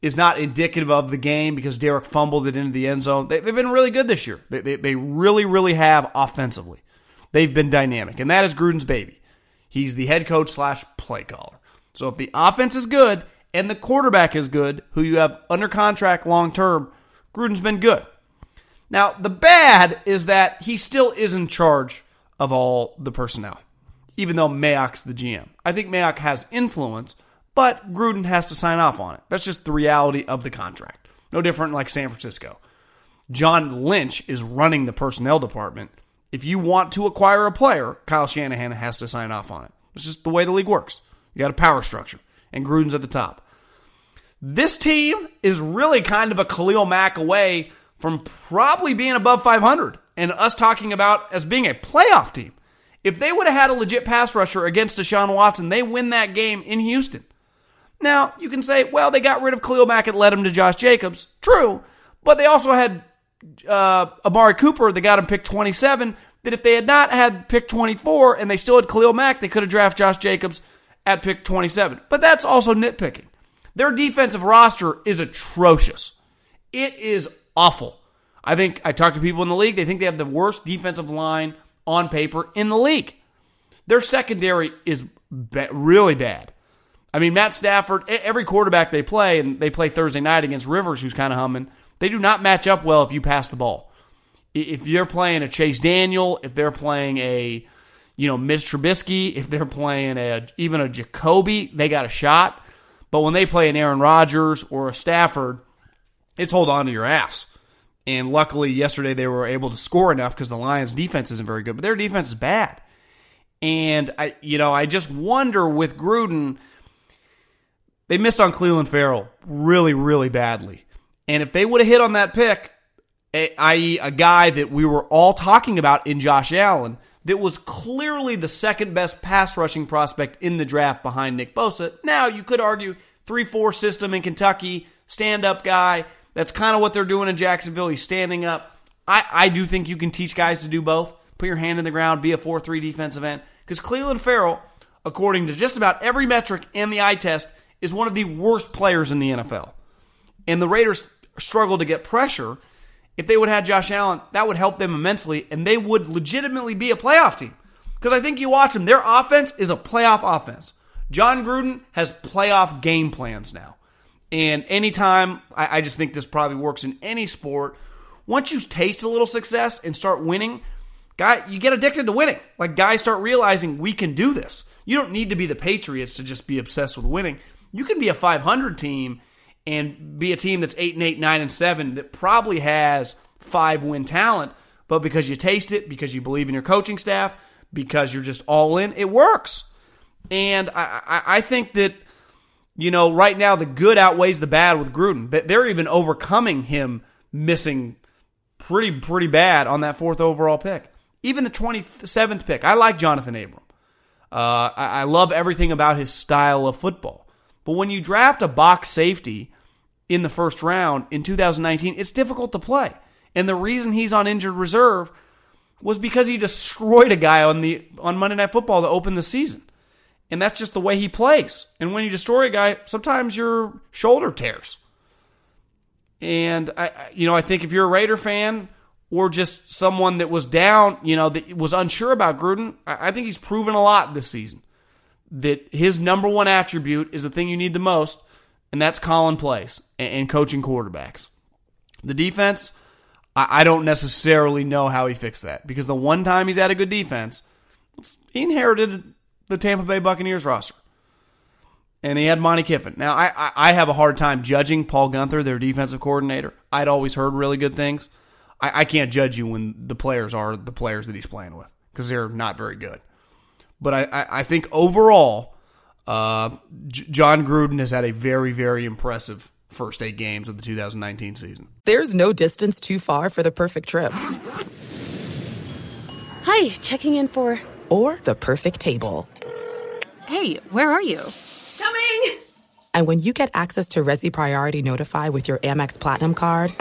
is not indicative of the game because Derek fumbled it into the end zone. They, have been really good this year. They, they, they really, really have offensively. They've been dynamic, and that is Gruden's baby. He's the head coach slash play caller. So if the offense is good and the quarterback is good, who you have under contract long term, Gruden's been good. Now, the bad is that he still is in charge of all the personnel, even though Mayock's the GM. I think Mayock has influence, but Gruden has to sign off on it. That's just the reality of the contract. No different like San Francisco. John Lynch is running the personnel department. If you want to acquire a player, Kyle Shanahan has to sign off on it. It's just the way the league works. You got a power structure, and Gruden's at the top. This team is really kind of a Khalil Mack away from probably being above 500 and us talking about as being a playoff team. If they would have had a legit pass rusher against Deshaun Watson, they win that game in Houston. Now, you can say, well, they got rid of Khalil Mack and led him to Josh Jacobs. True, but they also had uh, Amari Cooper, they got him pick 27, that if they had not had pick 24 and they still had Khalil Mack, they could have drafted Josh Jacobs at pick 27. But that's also nitpicking. Their defensive roster is atrocious. It is awful. I think I talked to people in the league, they think they have the worst defensive line on paper in the league. Their secondary is really bad. I mean, Matt Stafford, every quarterback they play, and they play Thursday night against Rivers, who's kind of humming, they do not match up well if you pass the ball. If you're playing a Chase Daniel, if they're playing a, you know, Mitch Trubisky, if they're playing a even a Jacoby, they got a shot. But when they play an Aaron Rodgers or a Stafford, it's hold on to your ass. And luckily, yesterday they were able to score enough because the Lions' defense isn't very good, but their defense is bad. And I, you know, I just wonder with Gruden, they missed on Clelin Ferrell really, really badly. And if they would have hit on that pick, eh, i.e., a guy that we were all talking about in Josh Allen, that was clearly the second best pass rushing prospect in the draft behind Nick Bosa. Now, you could argue 3 4 system in Kentucky, stand up guy. That's kind of what they're doing in Jacksonville. He's standing up. I, I do think you can teach guys to do both. Put your hand in the ground, be a 4 3 defensive end. Because Clelin Ferrell, according to just about every metric and the eye test, is one of the worst players in the NFL. And the Raiders struggle to get pressure. If they would have Josh Allen, that would help them immensely, and they would legitimately be a playoff team. Because I think you watch them, their offense is a playoff offense. John Gruden has playoff game plans now. And anytime, I, I just think this probably works in any sport. Once you taste a little success and start winning, guy, you get addicted to winning. Like guys start realizing we can do this. You don't need to be the Patriots to just be obsessed with winning. You can be a 500 team and be a team that's 8 and 8, 9 and 7 that probably has five win talent, but because you taste it, because you believe in your coaching staff, because you're just all in, it works. And I, I, I think that, you know, right now the good outweighs the bad with Gruden. That They're even overcoming him missing pretty, pretty bad on that fourth overall pick. Even the 27th pick. I like Johnathan Abram. Uh, I, I love everything about his style of football. But when you draft a box safety in the first round in 2019, it's difficult to play. And the reason he's on injured reserve was because he destroyed a guy on the on Monday Night Football to open the season. And that's just the way he plays. And when you destroy a guy, sometimes your shoulder tears. And I you know, I think if you're a Raider fan or just someone that was down, you know, that was unsure about Gruden, I think he's proven a lot this season that his number one attribute is the thing you need the most, and that's calling plays and coaching quarterbacks. The defense, I don't necessarily know how he fixed that because the one time he's had a good defense, he inherited the Tampa Bay Buccaneers roster. And he had Monte Kiffin. Now, I, I have a hard time judging Paul Guenther, their defensive coordinator. I'd always heard really good things. I, I can't judge you when the players are the players that he's playing with because they're not very good. But I, I, I think overall, uh, J- Jon Gruden has had a very, very impressive first eight games of the 2019 season.
There's no distance too far for the perfect trip.
Hi, checking in for.
Or the perfect table.
Hey, where are you?
Coming! And when you get access to Resy Priority Notify with your Amex Platinum card.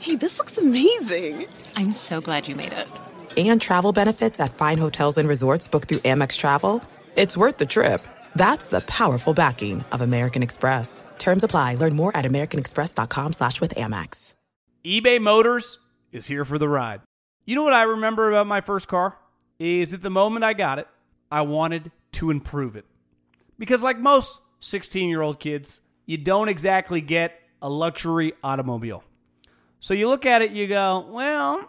Hey, this looks amazing! I'm so glad you made it
and travel benefits at fine hotels and resorts booked through Amex Travel, it's worth the trip. That's the powerful backing of American Express. Terms apply. Learn more at americanexpress.com slash with Amex.
eBay Motors is here for the ride. You know what I remember about my first car? Is at the moment I got it, I wanted to improve it. Because like most 16-year-old kids, you don't exactly get a luxury automobile. So you look at it, you go, well,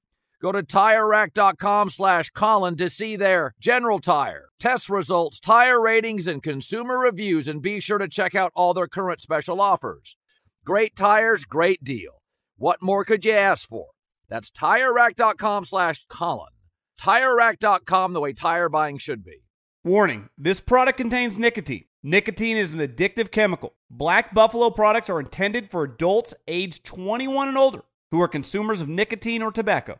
Go to TireRack.com slash Colin to see their General Tire, test results, tire ratings, and consumer reviews, and be sure to check out all their current special offers. Great tires, great deal. What more could you ask for? That's TireRack.com slash Colin. TireRack.com, the way tire buying should be.
Warning, this product contains nicotine. Nicotine is an addictive chemical. Black Buffalo products are intended for adults aged 21 and older who are consumers of nicotine or tobacco.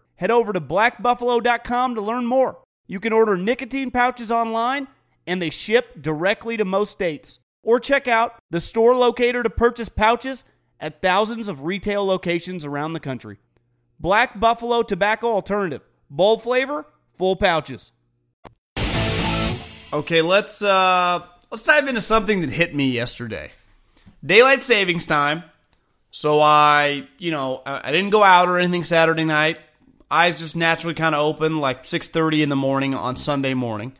Head over to blackbuffalo.com to learn more. You can order nicotine pouches online and they ship directly to most states. Or check out the store locator to purchase pouches at thousands of retail locations around the country. Black Buffalo Tobacco Alternative. Bold flavor, full pouches. Okay, let's uh let's dive into something that hit me yesterday. Daylight savings time. So I, you know, I didn't go out or anything Saturday night eyes just naturally kind of open like 6.30 in the morning on sunday morning.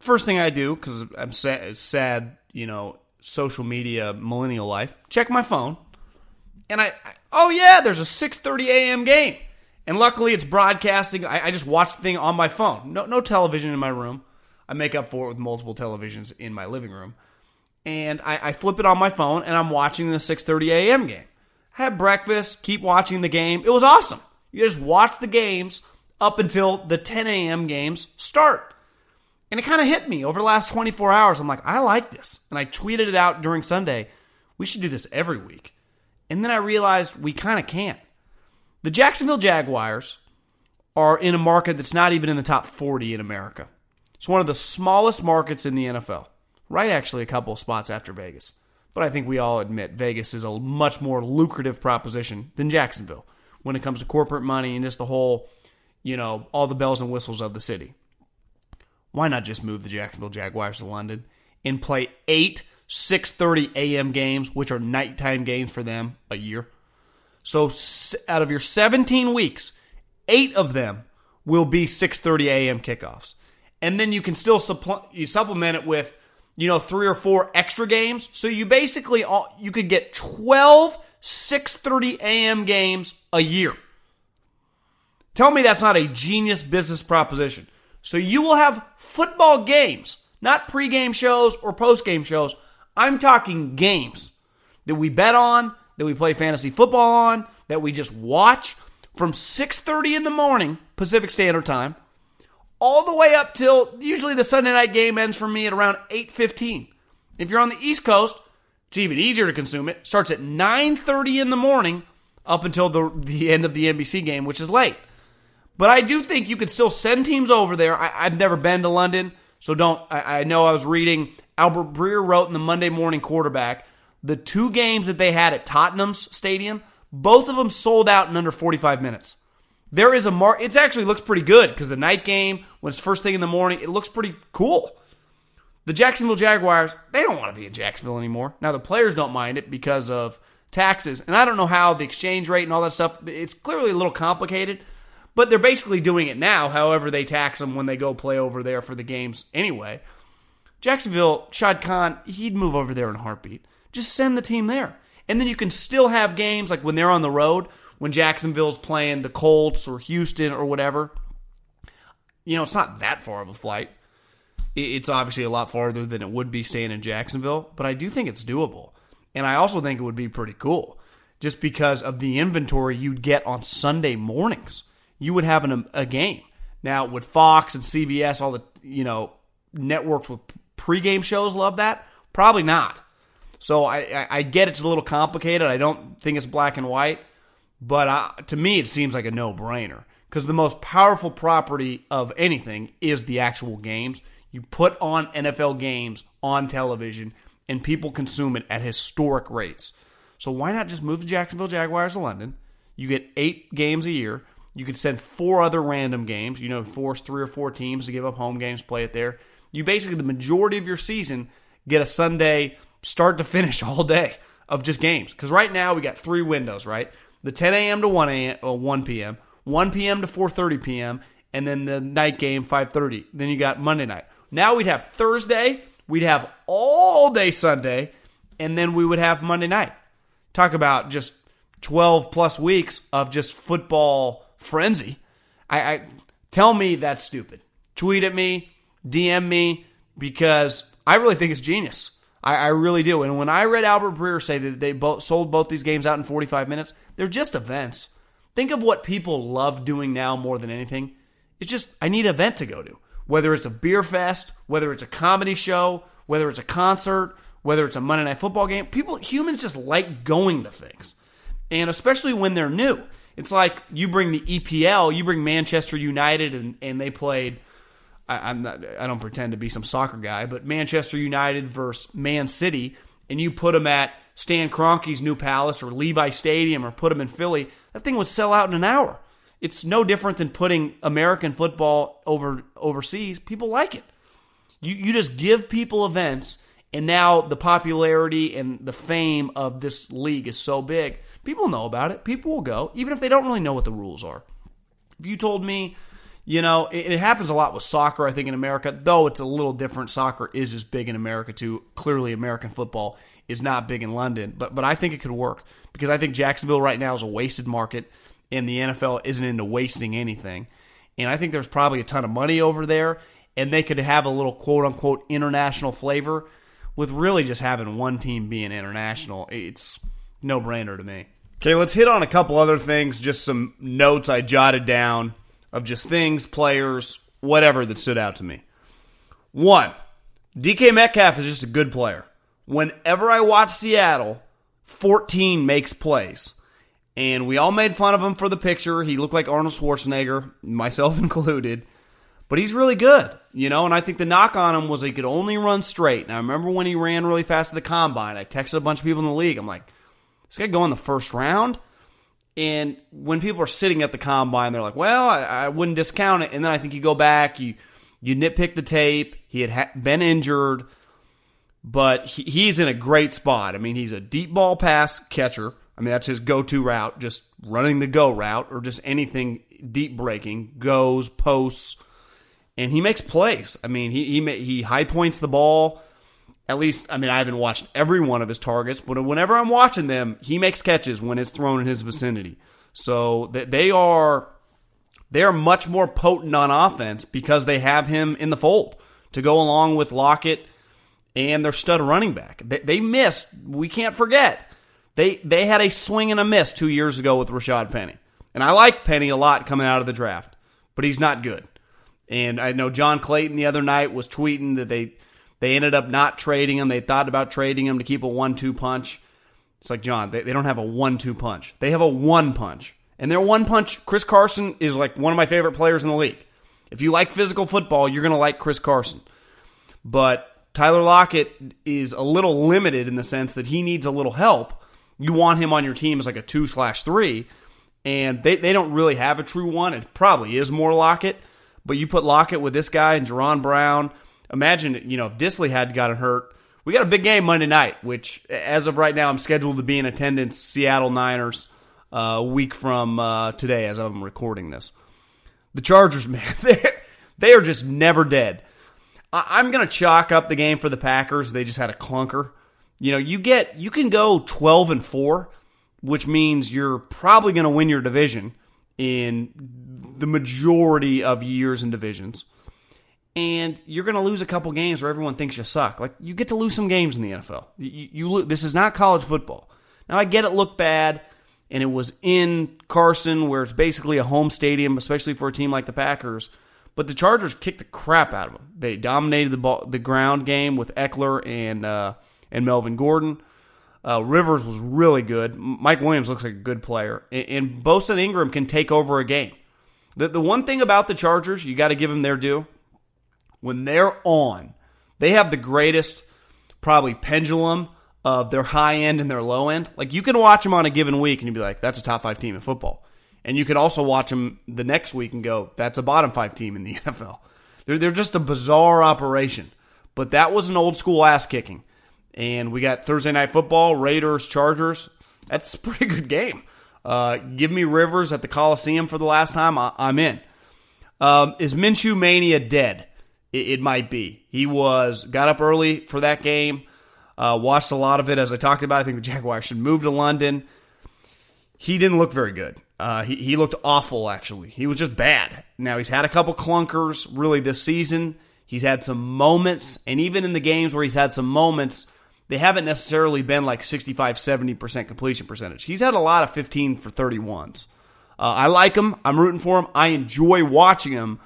First thing i do because i'm sad, sad, you know social media millennial life check my phone. And I, I oh yeah there's a 6.30 a.m game. And luckily it's broadcasting. I, I just watch the thing on my phone. No, no television in my room. I make up for it with multiple televisions in my living room. And I, I flip it on my phone and i'm watching the 6.30 a.m game. I had breakfast keep watching the game. It was awesome you just watch the games up until the 10 a.m. games start. And it kind of hit me over the last 24 hours. I'm like, I like this. And I tweeted it out during Sunday. We should do this every week. And then I realized we kind of can't. The Jacksonville Jaguars are in a market that's not even in the top 40 in America. It's one of the smallest markets in the NFL, right? Actually, a couple of spots after Vegas. But I think we all admit Vegas is a much more lucrative proposition than Jacksonville when it comes to corporate money and just the whole, you know, all the bells and whistles of the city. Why not just move the Jacksonville Jaguars to London and play eight 6:30 a.m. games, which are nighttime games for them a year? So out of your 17 weeks, eight of them will be 6:30 a.m. kickoffs, and then you can still suppl- you supplement it with you know three or four extra games. So you basically all, you could get 12 6:30 a.m. games a year. Tell me that's not a genius business proposition. So you will have football games, not pregame shows or postgame shows. I'm talking games that we bet on, that we play fantasy football on, that we just watch from 6:30 in the morning Pacific Standard Time all the way up till usually the Sunday night game ends for me at around 8:15. If you're on the East Coast, it's even easier to consume it. Starts at 9:30 in the morning up until the the end of the NBC game, which is late. But I do think you could still send teams over there. I, have never been to London, so don't. I, I know I was reading Albert Breer wrote in the Monday Morning Quarterback the two games that they had at Tottenham's stadium, both of them sold out in under 45 minutes. There is a mark. It actually looks pretty good because the night game, when it's first thing in the morning, it looks pretty cool. The Jacksonville Jaguars, they don't want to be in Jacksonville anymore. Now, the players don't mind it because of taxes. And I don't know how the exchange rate and all that stuff, it's clearly a little complicated, but they're basically doing it now, however, they tax them when they go play over there for the games anyway. Jacksonville, Shad Khan, he'd move over there in a heartbeat. Just send the team there. And then you can still have games like when they're on the road, when Jacksonville's playing the Colts or Houston or whatever. You know, it's not that far of a flight. It's obviously a lot farther than it would be staying in Jacksonville, but I do think it's doable. And I also think it would be pretty cool just because of the inventory you'd get on Sunday mornings. You would have an, a game. Now with Fox and CBS, all the you know networks with pregame shows love that. Probably not. So I, I, I get it's a little complicated. I don't think it's black and white, but uh, to me it seems like a no brainer because the most powerful property of anything is the actual games. You put on NFL games on television, and people consume it at historic rates. So why not just move the Jacksonville Jaguars to London? You get eight games a year. You could send four other random games. You know, force three or four teams to give up home games, play it there. You basically the majority of your season get a Sunday start to finish all day of just games. Because right now we got three windows, right? The 10 a.m. to 1 a.m. or uh, 1 p.m., 1 p.m. to 4:30 p.m., and then the night game 5:30. Then you got Monday night. Now we'd have Thursday, we'd have all day Sunday, and then we would have Monday night. Talk about just 12 plus weeks of just football frenzy. I, I tell me that's stupid. Tweet at me, DM me, because I really think it's genius. I, I really do. And when I read Albert Breer say that they both sold both these games out in 45 minutes, they're just events. Think of what people love doing now more than anything. It's just I need an event to go to. Whether it's a beer fest, whether it's a comedy show, whether it's a concert, whether it's a Monday night football game, people humans just like going to things. And especially when they're new. It's like you bring the EPL, you bring Manchester United and, and they played I, am not. I don't pretend to be some soccer guy, but Manchester United versus Man City, and you put them at Stan Kroenke's new palace or Levi Stadium, or put them in Philly, that thing would sell out in an hour. It's no different than putting American football over overseas. People like it. You you just give people events, and now the popularity and the fame of this league is so big. People know about it. People will go, even if they don't really know what the rules are. If you told me you know, it, it, happens a lot with soccer, I think, in America, though it's a little different. Soccer is just big in America, too. Clearly, American football is not big in London, but, but I think it could work because I think Jacksonville right now is a wasted market, and the NFL isn't into wasting anything. And I think there's probably a ton of money over there, and they could have a little quote unquote international flavor with really just having one team being international. It's no brainer to me. Okay, let's hit on a couple other things, just some notes I jotted down of just things, players, whatever that stood out to me. One, DK Metcalf is just a good player. Whenever I watch Seattle, 14 makes plays. And we all made fun of him for the picture. He looked like Arnold Schwarzenegger, myself included. But he's really good, you know, and I think the knock on him was he could only run straight. Now, I remember when he ran really fast at the combine, I texted a bunch of people in the league. I'm like, this guy going the first round? And when people are sitting at the combine, they're like, "Well, I, I wouldn't discount it." And then I think you go back, you you nitpick the tape. He had ha- been injured, but he, he's in a great spot. I mean, he's a deep ball pass catcher. I mean, that's his go-to route, just running the go route or just anything deep breaking, goes, posts, and he makes plays. I mean, he he he high points the ball at least, I mean, I haven't watched every one of his targets, but whenever I'm watching them, he makes catches when it's thrown in his vicinity. So they are they are much more potent on offense because they have him in the fold to go along with Lockett and their stud running back. They missed. We can't forget they they had a swing and a miss two years ago with Rashad Penny, and I like Penny a lot coming out of the draft, but he's not good. And I know John Clayton the other night was tweeting that they they ended up not trading him. They thought about trading him to keep a one-two punch. It's like John, they, they don't have a one-two punch. They have a one punch. And their one punch, Chris Carson is like one of my favorite players in the league. If you like physical football, you're to like Chris Carson. But Tyler Lockett is a little limited in the sense that he needs a little help. You want him on your team as like a two slash three, and they, they don't really have a true one. It probably is more Lockett, but you put Lockett with this guy and Jaron Brown imagine, you know, if Disley had gotten hurt, we got a big game Monday night, which as of right now, I'm scheduled to be in attendance. Seattle Niners, uh, a week from uh, today, as I'm recording this. The Chargers, man, they they are just never dead. I, I'm gonna chalk up the game for the Packers. They just had a clunker. You know, you get you can go 12 and four, which means you're probably gonna win your division in the majority of years and divisions and you're going to lose a couple games where everyone thinks you suck. Like you get to lose some games in the NFL. You, you this is not college football. Now I get it looked bad, and it was in Carson, where it's basically a home stadium, especially for a team like the Packers. but the Chargers kicked the crap out of them. They dominated the ball, the ground game with Ekeler and uh, and Melvin Gordon. Uh, Rivers was really good. Mike Williams looks like a good player, and, and Bosa and Ingram can take over a game. The the one thing about the Chargers, you got to give them their due. When they're on, they have the greatest probably pendulum of their high end and their low end. Like you can watch them on a given week and you'd be like, that's a top five team in football. And you can also watch them the next week and go, that's a bottom five team in the NFL. They're, they're just a bizarre operation. But that was an old school ass kicking. And we got Thursday night football, Raiders, Chargers. That's a pretty good game. Uh, give me Rivers at the Coliseum for the last time. I, am in. Um, is Minshew Mania dead? It, it, might be. He was got up early for that game. Uh, watched a lot of it as I talked about. I think the Jaguars should move to London. He didn't look very good. Uh, he, he looked awful, actually. He was just bad. Now, he's had a couple clunkers really this season. He's had some moments, and even in the games where he's had some moments, they haven't necessarily been like 65, 70% completion percentage. He's had a lot of 15 for 31s. Uh, I like him. I'm rooting for him. I enjoy watching him,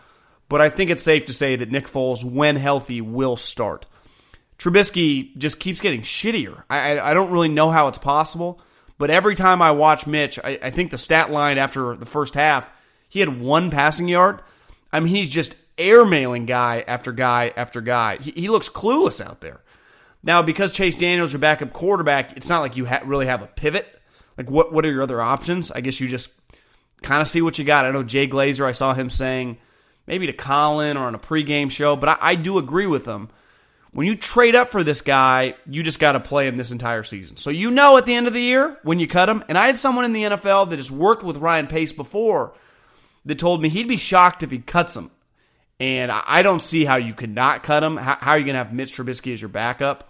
but I think it's safe to say that Nick Foles, when healthy, will start. Trubisky just keeps getting shittier. I, I, I don't really know how it's possible. But every time I watch Mitch, I, I think the stat line after the first half, he had one passing yard. I mean, he's just airmailing guy after guy after guy. He, he looks clueless out there. Now, because Chase Daniels, your backup quarterback, it's not like you ha- really have a pivot. Like, what what are your other options? I guess you just kind of see what you got. I know Jay Glazer, I saw him saying maybe to Colin or on a pregame show, but I, I do agree with him when you trade up for this guy, you just got to play him this entire season. So you know at the end of the year when you cut him, and I had someone in the NFL that has worked with Ryan Pace before that told me he'd be shocked if he cuts him. And I don't see how you could not cut him. How, are you going to have Mitch Trubisky as your backup?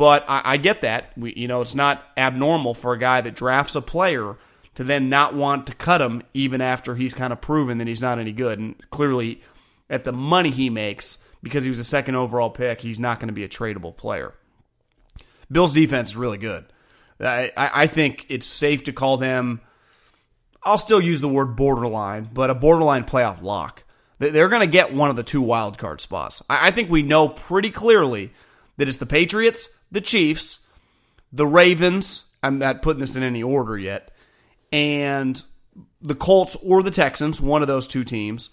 But I, I get that. We, you know, it's not abnormal for a guy that drafts a player to then not want to cut him even after he's kind of proven that he's not any good. And clearly, at the money he makes – because he was a second overall pick, he's not going to be a tradable player. Bills defense is really good. I, I think it's safe to call them, I'll still use the word borderline, but a borderline playoff lock. They're going to get one of the two wild card spots. I think we know pretty clearly that it's the Patriots, the Chiefs, the Ravens. I'm not putting this in any order yet, and the Colts or the Texans, one of those two teams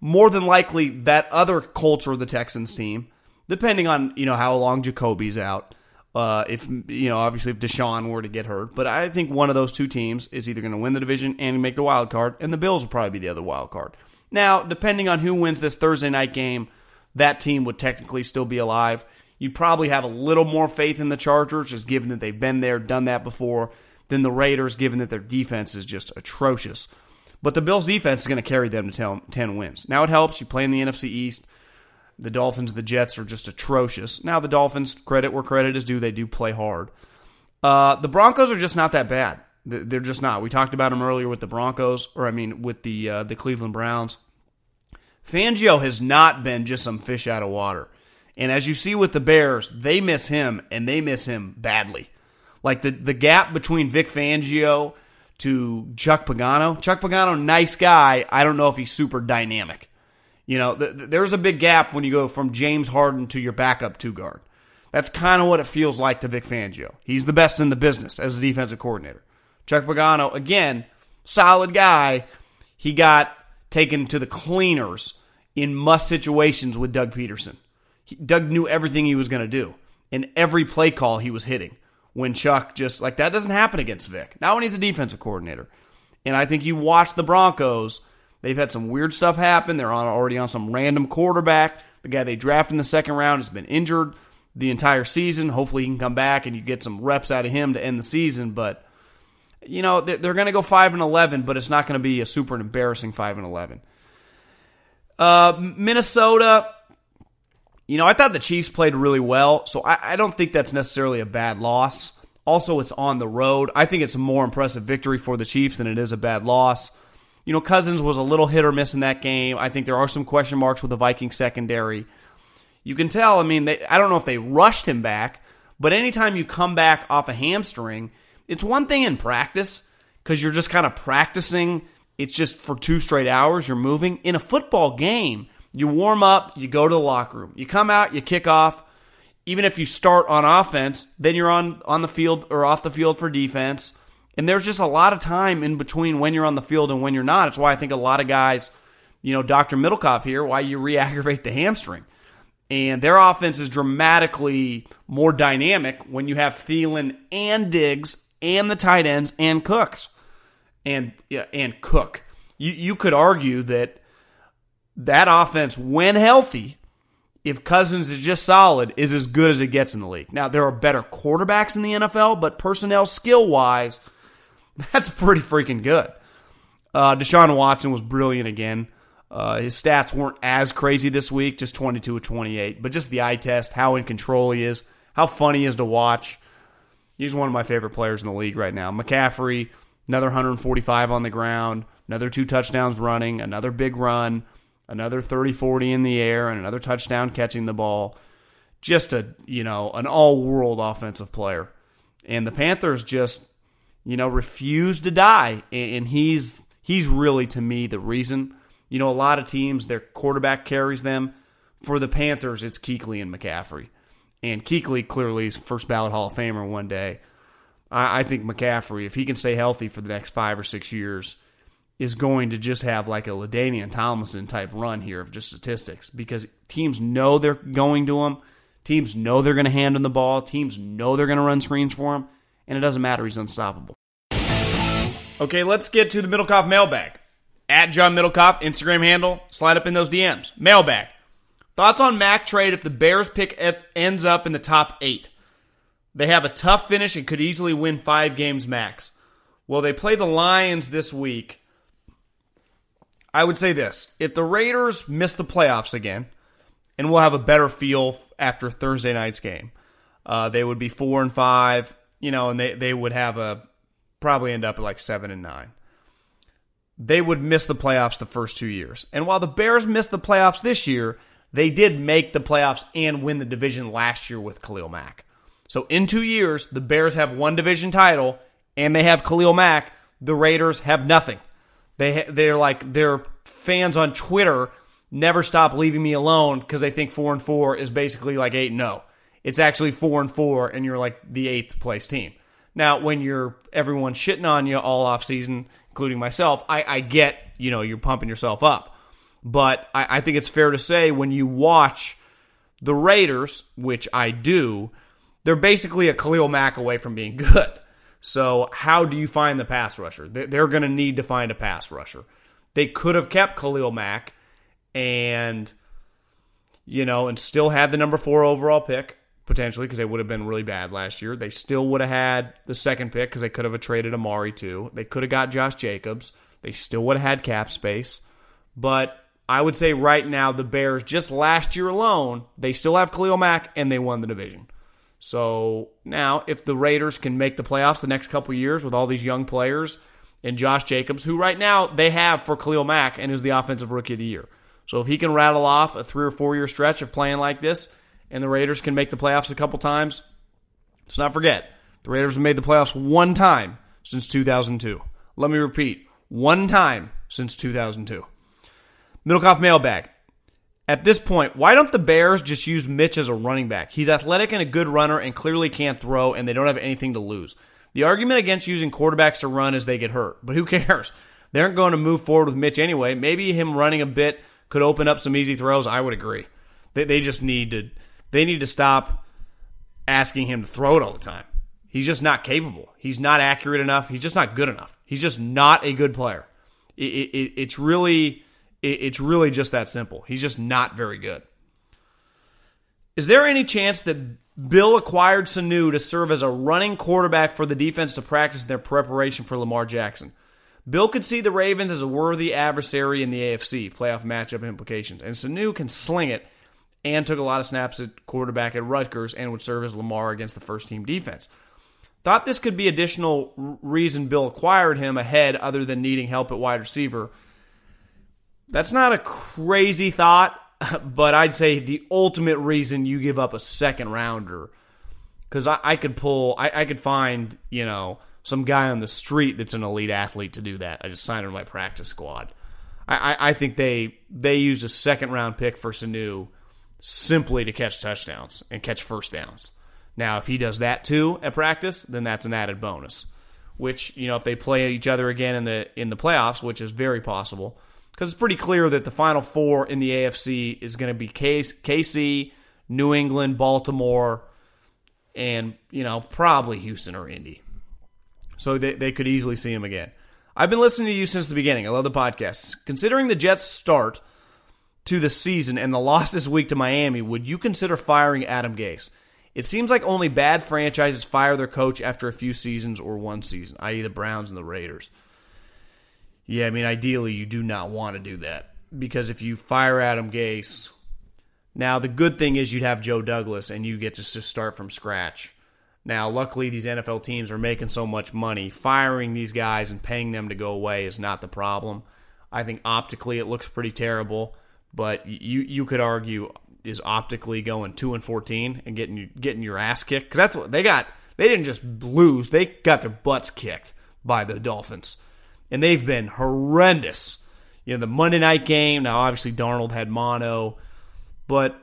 more than likely that other Colts or the Texans team, depending on you know how long Jacoby's out. Uh, if you know, obviously, if Deshaun were to get hurt, but I think one of those two teams is either going to win the division and make the wild card, and the Bills will probably be the other wild card. Now, depending on who wins this Thursday night game, that team would technically still be alive. You'd probably have a little more faith in the Chargers, just given that they've been there, done that before, than the Raiders, given that their defense is just atrocious. But the Bills' defense is going to carry them to 10 wins. Now it helps. You play in the NFC East. The Dolphins, the Jets are just atrocious. Now the Dolphins, credit where credit is due, they do play hard. Uh, the Broncos are just not that bad. They're just not. We talked about them earlier with the Broncos, or I mean, with the uh, the Cleveland Browns. Fangio has not been just some fish out of water. And as you see with the Bears, they miss him, and they miss him badly. Like the, the gap between Vic Fangio to Chuck Pagano. Chuck Pagano, nice guy. I don't know if he's super dynamic. You know, th- th- there's a big gap when you go from James Harden to your backup two guard. That's kind of what it feels like to Vic Fangio. He's the best in the business as a defensive coordinator. Chuck Pagano, again, solid guy. He got taken to the cleaners in must situations with Doug Pederson. He, Doug knew everything he was going to do, and every play call he was hitting when Chuck just like that doesn't happen against Vic. Not when he's a defensive coordinator. And I think you watch the Broncos, they've had some weird stuff happen. They're on already on some random quarterback. The guy they drafted in the second round has been injured the entire season. Hopefully he can come back and you get some reps out of him to end the season, but you know, they're going to go 5 and 11, but it's not going to be a super embarrassing 5 and 11. Uh, Minnesota, you know, I thought the Chiefs played really well, so I, I, don't think that's necessarily a bad loss. Also, it's on the road. I think it's a more impressive victory for the Chiefs than it is a bad loss. You know, Cousins was a little hit or miss in that game. I think there are some question marks with the Viking secondary. You can tell, I mean, they, I don't know if they rushed him back, but anytime you come back off a hamstring, it's one thing in practice because you're just kind of practicing. It's just for two straight hours, you're moving. In a football game, You warm up, you go to the locker room. You come out, you kick off. Even if you start on offense, then you're on, on the field or off the field for defense. And there's just a lot of time in between when you're on the field and when you're not. It's why I think a lot of guys, you know, Dr. Middlekauff here, why you re aggravate the hamstring. And their offense is dramatically more dynamic when you have Thielen and Diggs and the tight ends and Cooks and and Cook. You you could argue that that offense, when healthy, if Cousins is just solid, is as good as it gets in the league. Now there are better quarterbacks in the NFL, but personnel skill wise, that's pretty freaking good. Uh, Deshaun Watson was brilliant again. Uh, his stats weren't as crazy this week, just 22 of 28, but just the eye test, how in control he is, how funny he is to watch. He's one of my favorite players in the league right now. McCaffrey, another 145 on the ground, another two touchdowns running, another big run, another 30 40 in the air, and another touchdown catching the ball. Just a, you know, an all world offensive player. And the Panthers just, you know, refuse to die. And he's he's really to me the reason you know, a lot of teams, their quarterback carries them. For the Panthers, it's Kuechly and McCaffrey. And Kuechly clearly is first ballot Hall of Famer one day. I, I think McCaffrey, if he can stay healthy for the next five or six years, is going to just have like a LaDainian Tomlinson type run here of just statistics because teams know they're going to him. Teams know they're going to hand him the ball. Teams know they're going to run screens for him. And it doesn't matter. He's unstoppable. Okay, let's get to the Middlekauff mailbag at John Middlekauff, Instagram handle. Slide up in those DMs. Mailbag. Thoughts on Mack trade if the Bears pick ends up in the top eight? They have a tough finish and could easily win five games max. Well, they play the Lions this week. I would say this if the Raiders miss the playoffs again, and we'll have a better feel after Thursday night's game, uh, they would be four and five, you know, and they, they would have a probably end up at like seven and nine they would miss the playoffs the first two years. And while the Bears missed the playoffs this year, they did make the playoffs and win the division last year with Khalil Mack. So in two years, the Bears have one division title and they have Khalil Mack. The Raiders have nothing. They they're like their fans on Twitter never stop leaving me alone because they think four and four is basically like eight and zero. It's actually four and four, and you're like the eighth place team. Now, when you're everyone shitting on you all off season including myself, I, I get, you know, you're pumping yourself up. But I, I think it's fair to say when you watch the Raiders, which I do, they're basically a Khalil Mack away from being good. So, how do you find the pass rusher? They're going to need to find a pass rusher. They could have kept Khalil Mack and, you know, and still had the number four overall pick potentially because they would have been really bad last year. They still would have had the second pick because they could have traded Amari too. They could have got Josh Jacobs. They still would have had cap space. But I would say right now the Bears just last year alone they still have Khalil Mack and they won the division. So now if the Raiders can make the playoffs the next couple years with all these young players and Josh Jacobs, who right now they have for Khalil Mack and is the offensive rookie of the year. So if he can rattle off a three or four year stretch of playing like this, and the Raiders can make the playoffs a couple times, let's not forget the Raiders have made the playoffs one time since 2002. Let me repeat one time since 2002. Middlekauff mailbag. At this point, why don't the Bears just use Mitch as a running back? He's athletic and a good runner and clearly can't throw, and they don't have anything to lose. The argument against using quarterbacks to run is they get hurt, but who cares? They aren't going to move forward with Mitch anyway. Maybe him running a bit could open up some easy throws. I would agree. They, they just need to they need to stop asking him to throw it all the time. He's just not capable. He's not accurate enough. He's just not good enough. He's just not a good player. It, it, it's really it, it's really just that simple. He's just not very good. Is there any chance that Bill acquired Sanu to serve as a running quarterback for the defense to practice their preparation for Lamar Jackson? Bill could see the Ravens as a worthy adversary in the AFC playoff matchup implications, and Sanu can sling it and took a lot of snaps at quarterback at Rutgers and would serve as Lamar against the first team defense. Thought this could be additional reason Bill acquired him ahead other than needing help at wide receiver. That's not a crazy thought, but I'd say the ultimate reason you give up a second rounder. Because I, I, could pull, I, I could find, you know, some guy on the street that's an elite athlete to do that. I just signed him my practice squad. I, I, I think they they used a second round pick for Sanu simply to catch touchdowns and catch first downs. Now, if he does that too at practice, then that's an added bonus. Which you know, if they play each other again in the in the playoffs, which is very possible, because it's pretty clear that the final four in the AFC is going to be KC, New England, Baltimore, and you know probably Houston or Indy. So they, they could easily see him again. I've been listening to you since the beginning. I love the podcast. Considering the Jets' start to the season and the loss this week to Miami, would you consider firing Adam Gase? It seems like only bad franchises fire their coach after a few seasons or one season, i.e., the Browns and the Raiders. Yeah, I mean, ideally, you do not want to do that because if you fire Adam Gase, now the good thing is you'd have Joe Douglas and you get to just start from scratch. Now, luckily, these NFL teams are making so much money. Firing these guys and paying them to go away is not the problem. I think optically it looks pretty terrible, but you you could argue is optically going two and fourteen and getting getting your ass kicked because that's what they got. They didn't just lose; they got their butts kicked by the Dolphins and they've been horrendous. You know, the Monday night game, now obviously Darnold had mono, but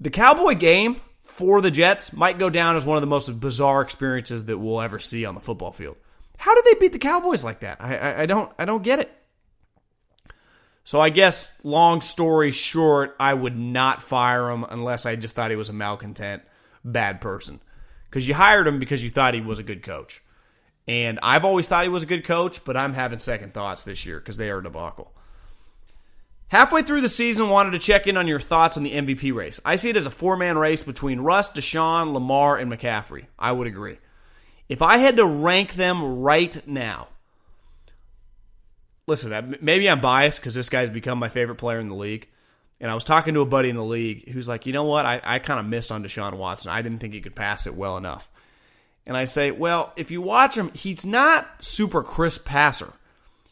the Cowboy game for the Jets might go down as one of the most bizarre experiences that we'll ever see on the football field. How did they beat the Cowboys like that? I, I, I don't I don't get it. So I guess long story short, I would not fire him unless I just thought he was a malcontent, bad person. Because you hired him because you thought he was a good coach. And I've always thought he was a good coach, but I'm having second thoughts this year because they are a debacle. Halfway through the season, wanted to check in on your thoughts on the MVP race. I see it as a four man race between Russ, Deshaun, Lamar, and McCaffrey. I would agree. If I had to rank them right now, listen, maybe I'm biased because this guy's become my favorite player in the league. And I was talking to a buddy in the league who's like, you know what? I, I kind of missed on Deshaun Watson. I didn't think he could pass it well enough. And I say, well, if you watch him, he's not super crisp passer.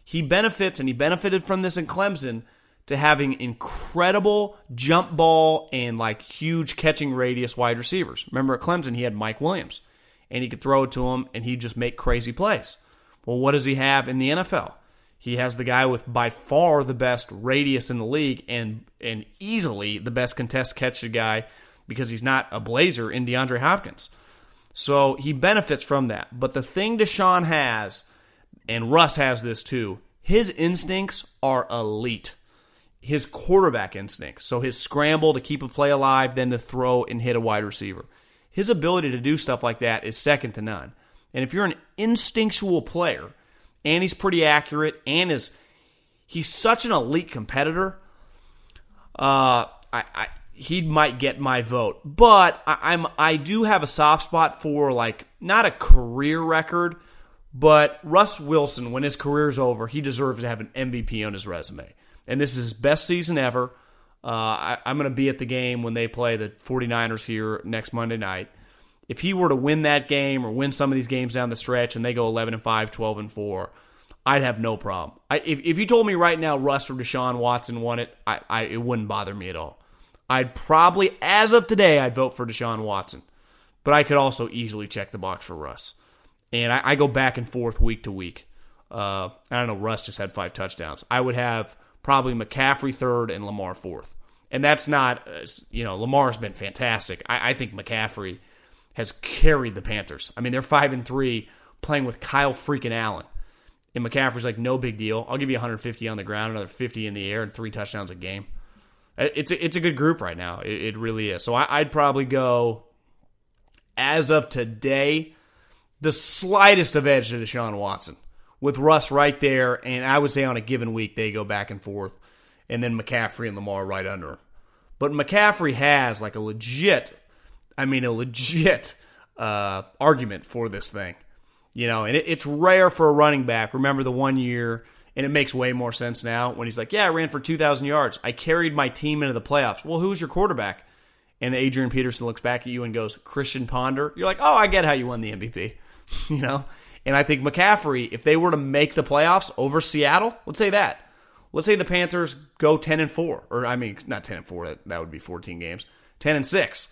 He benefits, and he benefited from this in Clemson, to having incredible jump ball and like huge catching radius wide receivers. Remember at Clemson, he had Mike Williams, and he could throw it to him, and he'd just make crazy plays. Well, what does he have in the NFL? He has the guy with by far the best radius in the league and and easily the best contest catch guy because he's not a blazer in DeAndre Hopkins. So he benefits from that. But the thing Deshaun has, and Russ has this too, his instincts are elite. His quarterback instincts. So his scramble to keep a play alive, then to throw and hit a wide receiver. His ability to do stuff like that is second to none. And if you're an instinctual player, and he's pretty accurate, and is he's such an elite competitor, uh, I, I he might get my vote. But I, am I do have a soft spot for like not a career record, but Russ Wilson when his career's over, he deserves to have an MVP on his resume. And this is his best season ever. Uh, I, I'm going to be at the game when they play the 49ers here next Monday night. If he were to win that game or win some of these games down the stretch and they go 11 and 5, 12 and 4, I'd have no problem. I, if, if you told me right now Russ or Deshaun Watson won it, I, I, it wouldn't bother me at all. I'd probably, as of today, I'd vote for Deshaun Watson. But I could also easily check the box for Russ. And I, I go back and forth week to week. Uh, I don't know, Russ just had five touchdowns. I would have probably McCaffrey third and Lamar fourth. And that's not, uh, you know, Lamar's been fantastic. I, I think McCaffrey has carried the Panthers. I mean, they're five and three playing with Kyle freaking Allen. And McCaffrey's like, no big deal. I'll give you 150 on the ground, another 50 in the air, and three touchdowns a game. It's a, it's a good group right now. It, it really is. So I, I'd probably go as of today the slightest of edge to Deshaun Watson with Russ right there, and I would say on a given week they go back and forth, and then McCaffrey and Lamar right under him. But McCaffrey has like a legit, I mean a legit uh, argument for this thing, you know, and it, it's rare for a running back. Remember the one year and it makes way more sense now when he's like, Yeah, I ran for 2,000 yards. I carried my team into the playoffs. Well, who's your quarterback? And Adrian Peterson looks back at you and goes, Christian Ponder. You're like, Oh, I get how you won the MVP. you know? And I think McCaffrey, if they were to make the playoffs over Seattle, let's say that. Let's say the Panthers go 10 and 4, or I mean, not 10 and 4, that, that would be 14 games, 10 and 6.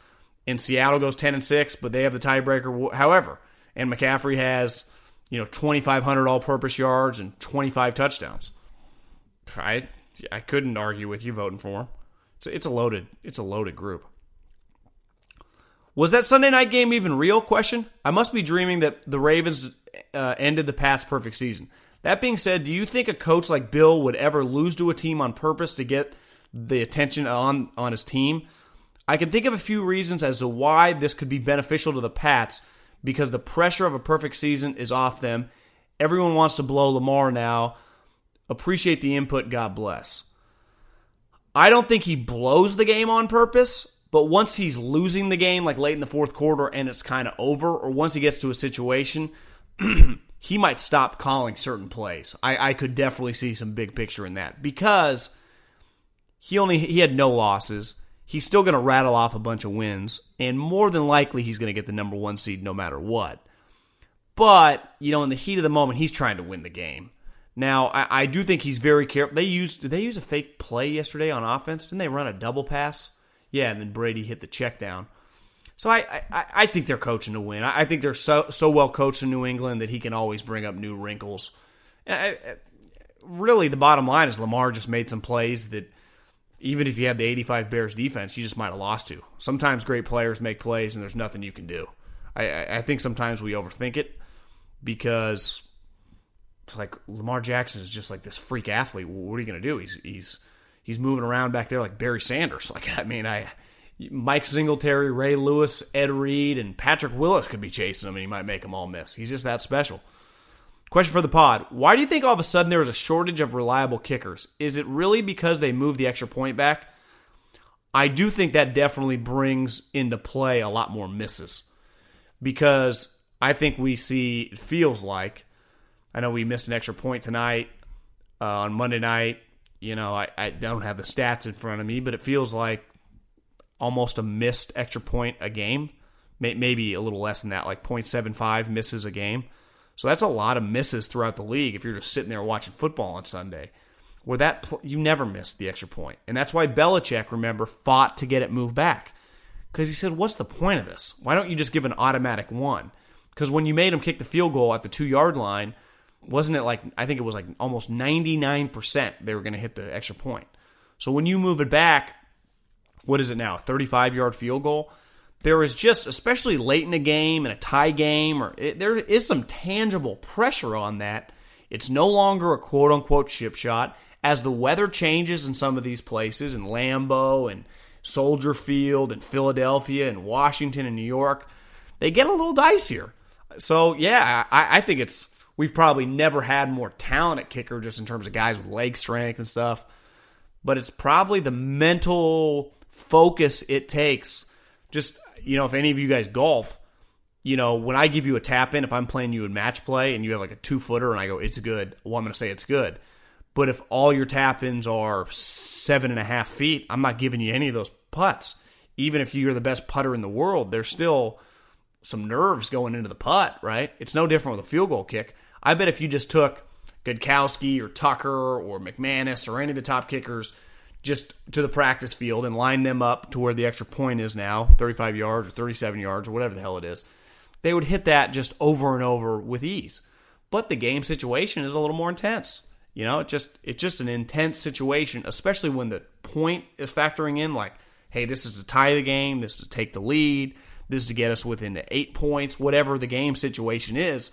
And Seattle goes 10 and 6, but they have the tiebreaker, however. And McCaffrey has you know, 2,500 all purpose yards and 25 touchdowns. I, I couldn't argue with you voting for him. It's a, it's a loaded it's a loaded group. Was that Sunday night game even real? Question. I must be dreaming that the Ravens uh, ended the past perfect season. That being said, do you think a coach like Bill would ever lose to a team on purpose to get the attention on on his team? I can think of a few reasons as to why this could be beneficial to the Pats because the pressure of a perfect season is off them. Everyone wants to blow Lamar now. Appreciate the input. God bless. I don't think he blows the game on purpose, but once he's losing the game, like late in the fourth quarter, and it's kind of over, or once he gets to a situation, he might stop calling certain plays. I, I could definitely see some big picture in that because he only he had no losses. He's still going to rattle off a bunch of wins, and more than likely, he's going to get the number one seed no matter what. But you know, in the heat of the moment, he's trying to win the game. Now, I, I do think he's very careful. They used did they use a fake play yesterday on offense? Didn't they run a double pass? Yeah, and then Brady hit the check down. So I, I, I think they're coaching to win. I think they're so so well coached in New England that he can always bring up new wrinkles. I, really, the bottom line is Lamar just made some plays that even if you had the 85 Bears defense, you just might have lost to. Sometimes great players make plays and there's nothing you can do. I, I think sometimes we overthink it because it's like Lamar Jackson is just like this freak athlete. What are you going to do? He's he's he's moving around back there like Barry Sanders. Like I mean, I Mike Singletary, Ray Lewis, Ed Reed, and Patrick Willis could be chasing him, and he might make them all miss. He's just that special. Question for the pod. Why do you think all of a sudden there is a shortage of reliable kickers? Is it really because they moved the extra point back? I do think that definitely brings into play a lot more misses. Because I think we see, it feels like, I know we missed an extra point tonight uh, on Monday night. You know, I, I don't have the stats in front of me, but it feels like almost a missed extra point a game. Maybe a little less than that, like 0.75 misses a game. So that's a lot of misses throughout the league if you're just sitting there watching football on Sunday. Where that you never miss the extra point. And that's why Belichick, remember, fought to get it moved back. Because he said, What's the point of this? Why don't you just give an automatic one? Because when you made him kick the field goal at the two yard line, wasn't it like, I think it was like almost 99% they were going to hit the extra point. So when you move it back, what is it now? 35 yard field goal? There is just, especially late in a game, in a tie game, or it, there is some tangible pressure on that. It's no longer a quote unquote chip shot. As the weather changes in some of these places, in Lambeau and Soldier Field and Philadelphia and Washington and New York, they get a little dicier. So, yeah, I, I think it's, we've probably never had more talent at kicker just in terms of guys with leg strength and stuff. But it's probably the mental focus it takes just you know, if any of you guys golf, you know, when I give you a tap in, if I'm playing you in match play and you have like a two footer and I go, it's good, well, I'm going to say it's good. But if all your tap ins are seven and a half feet, I'm not giving you any of those putts. Even if you're the best putter in the world, there's still some nerves going into the putt, right? It's no different with a field goal kick. I bet if you just took Gostkowski or Tucker or McManus or any of the top kickers just to the practice field and line them up to where the extra point is now 35 yards or 37 yards or whatever the hell it is they would hit that just over and over with ease. But the game situation is a little more intense. You know it just it's just an intense situation especially when the point is factoring in like hey this is to tie the game this is to take the lead this is to get us within the eight points whatever the game situation is.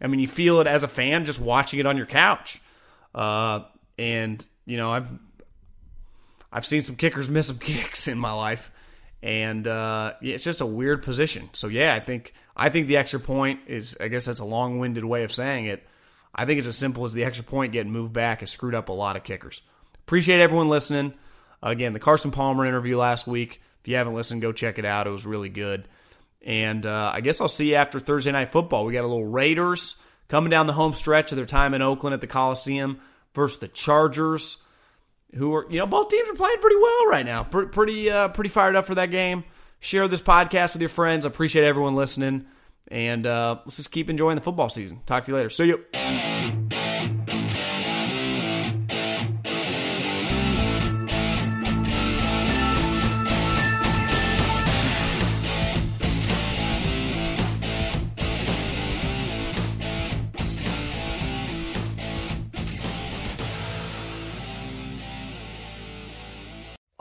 I mean you feel it as a fan just watching it on your couch. Uh, and you know i've I've seen some kickers miss some kicks in my life, and uh, it's just a weird position. So yeah, I think I think the extra point is. I guess that's a long-winded way of saying it. I think it's as simple as the extra point getting moved back has screwed up a lot of kickers. Appreciate everyone listening. Again, the Carson Palmer interview last week. If you haven't listened, go check it out. It was really good. And uh, I guess I'll see you after Thursday night football. We got a little Raiders coming down the home stretch of their time in Oakland at the Coliseum versus the Chargers who are you know both teams are playing pretty well right now. pretty uh, pretty fired up for that game. Share this podcast with your friends. Appreciate everyone listening, and uh, let's just keep enjoying the football season. Talk to you later. See you.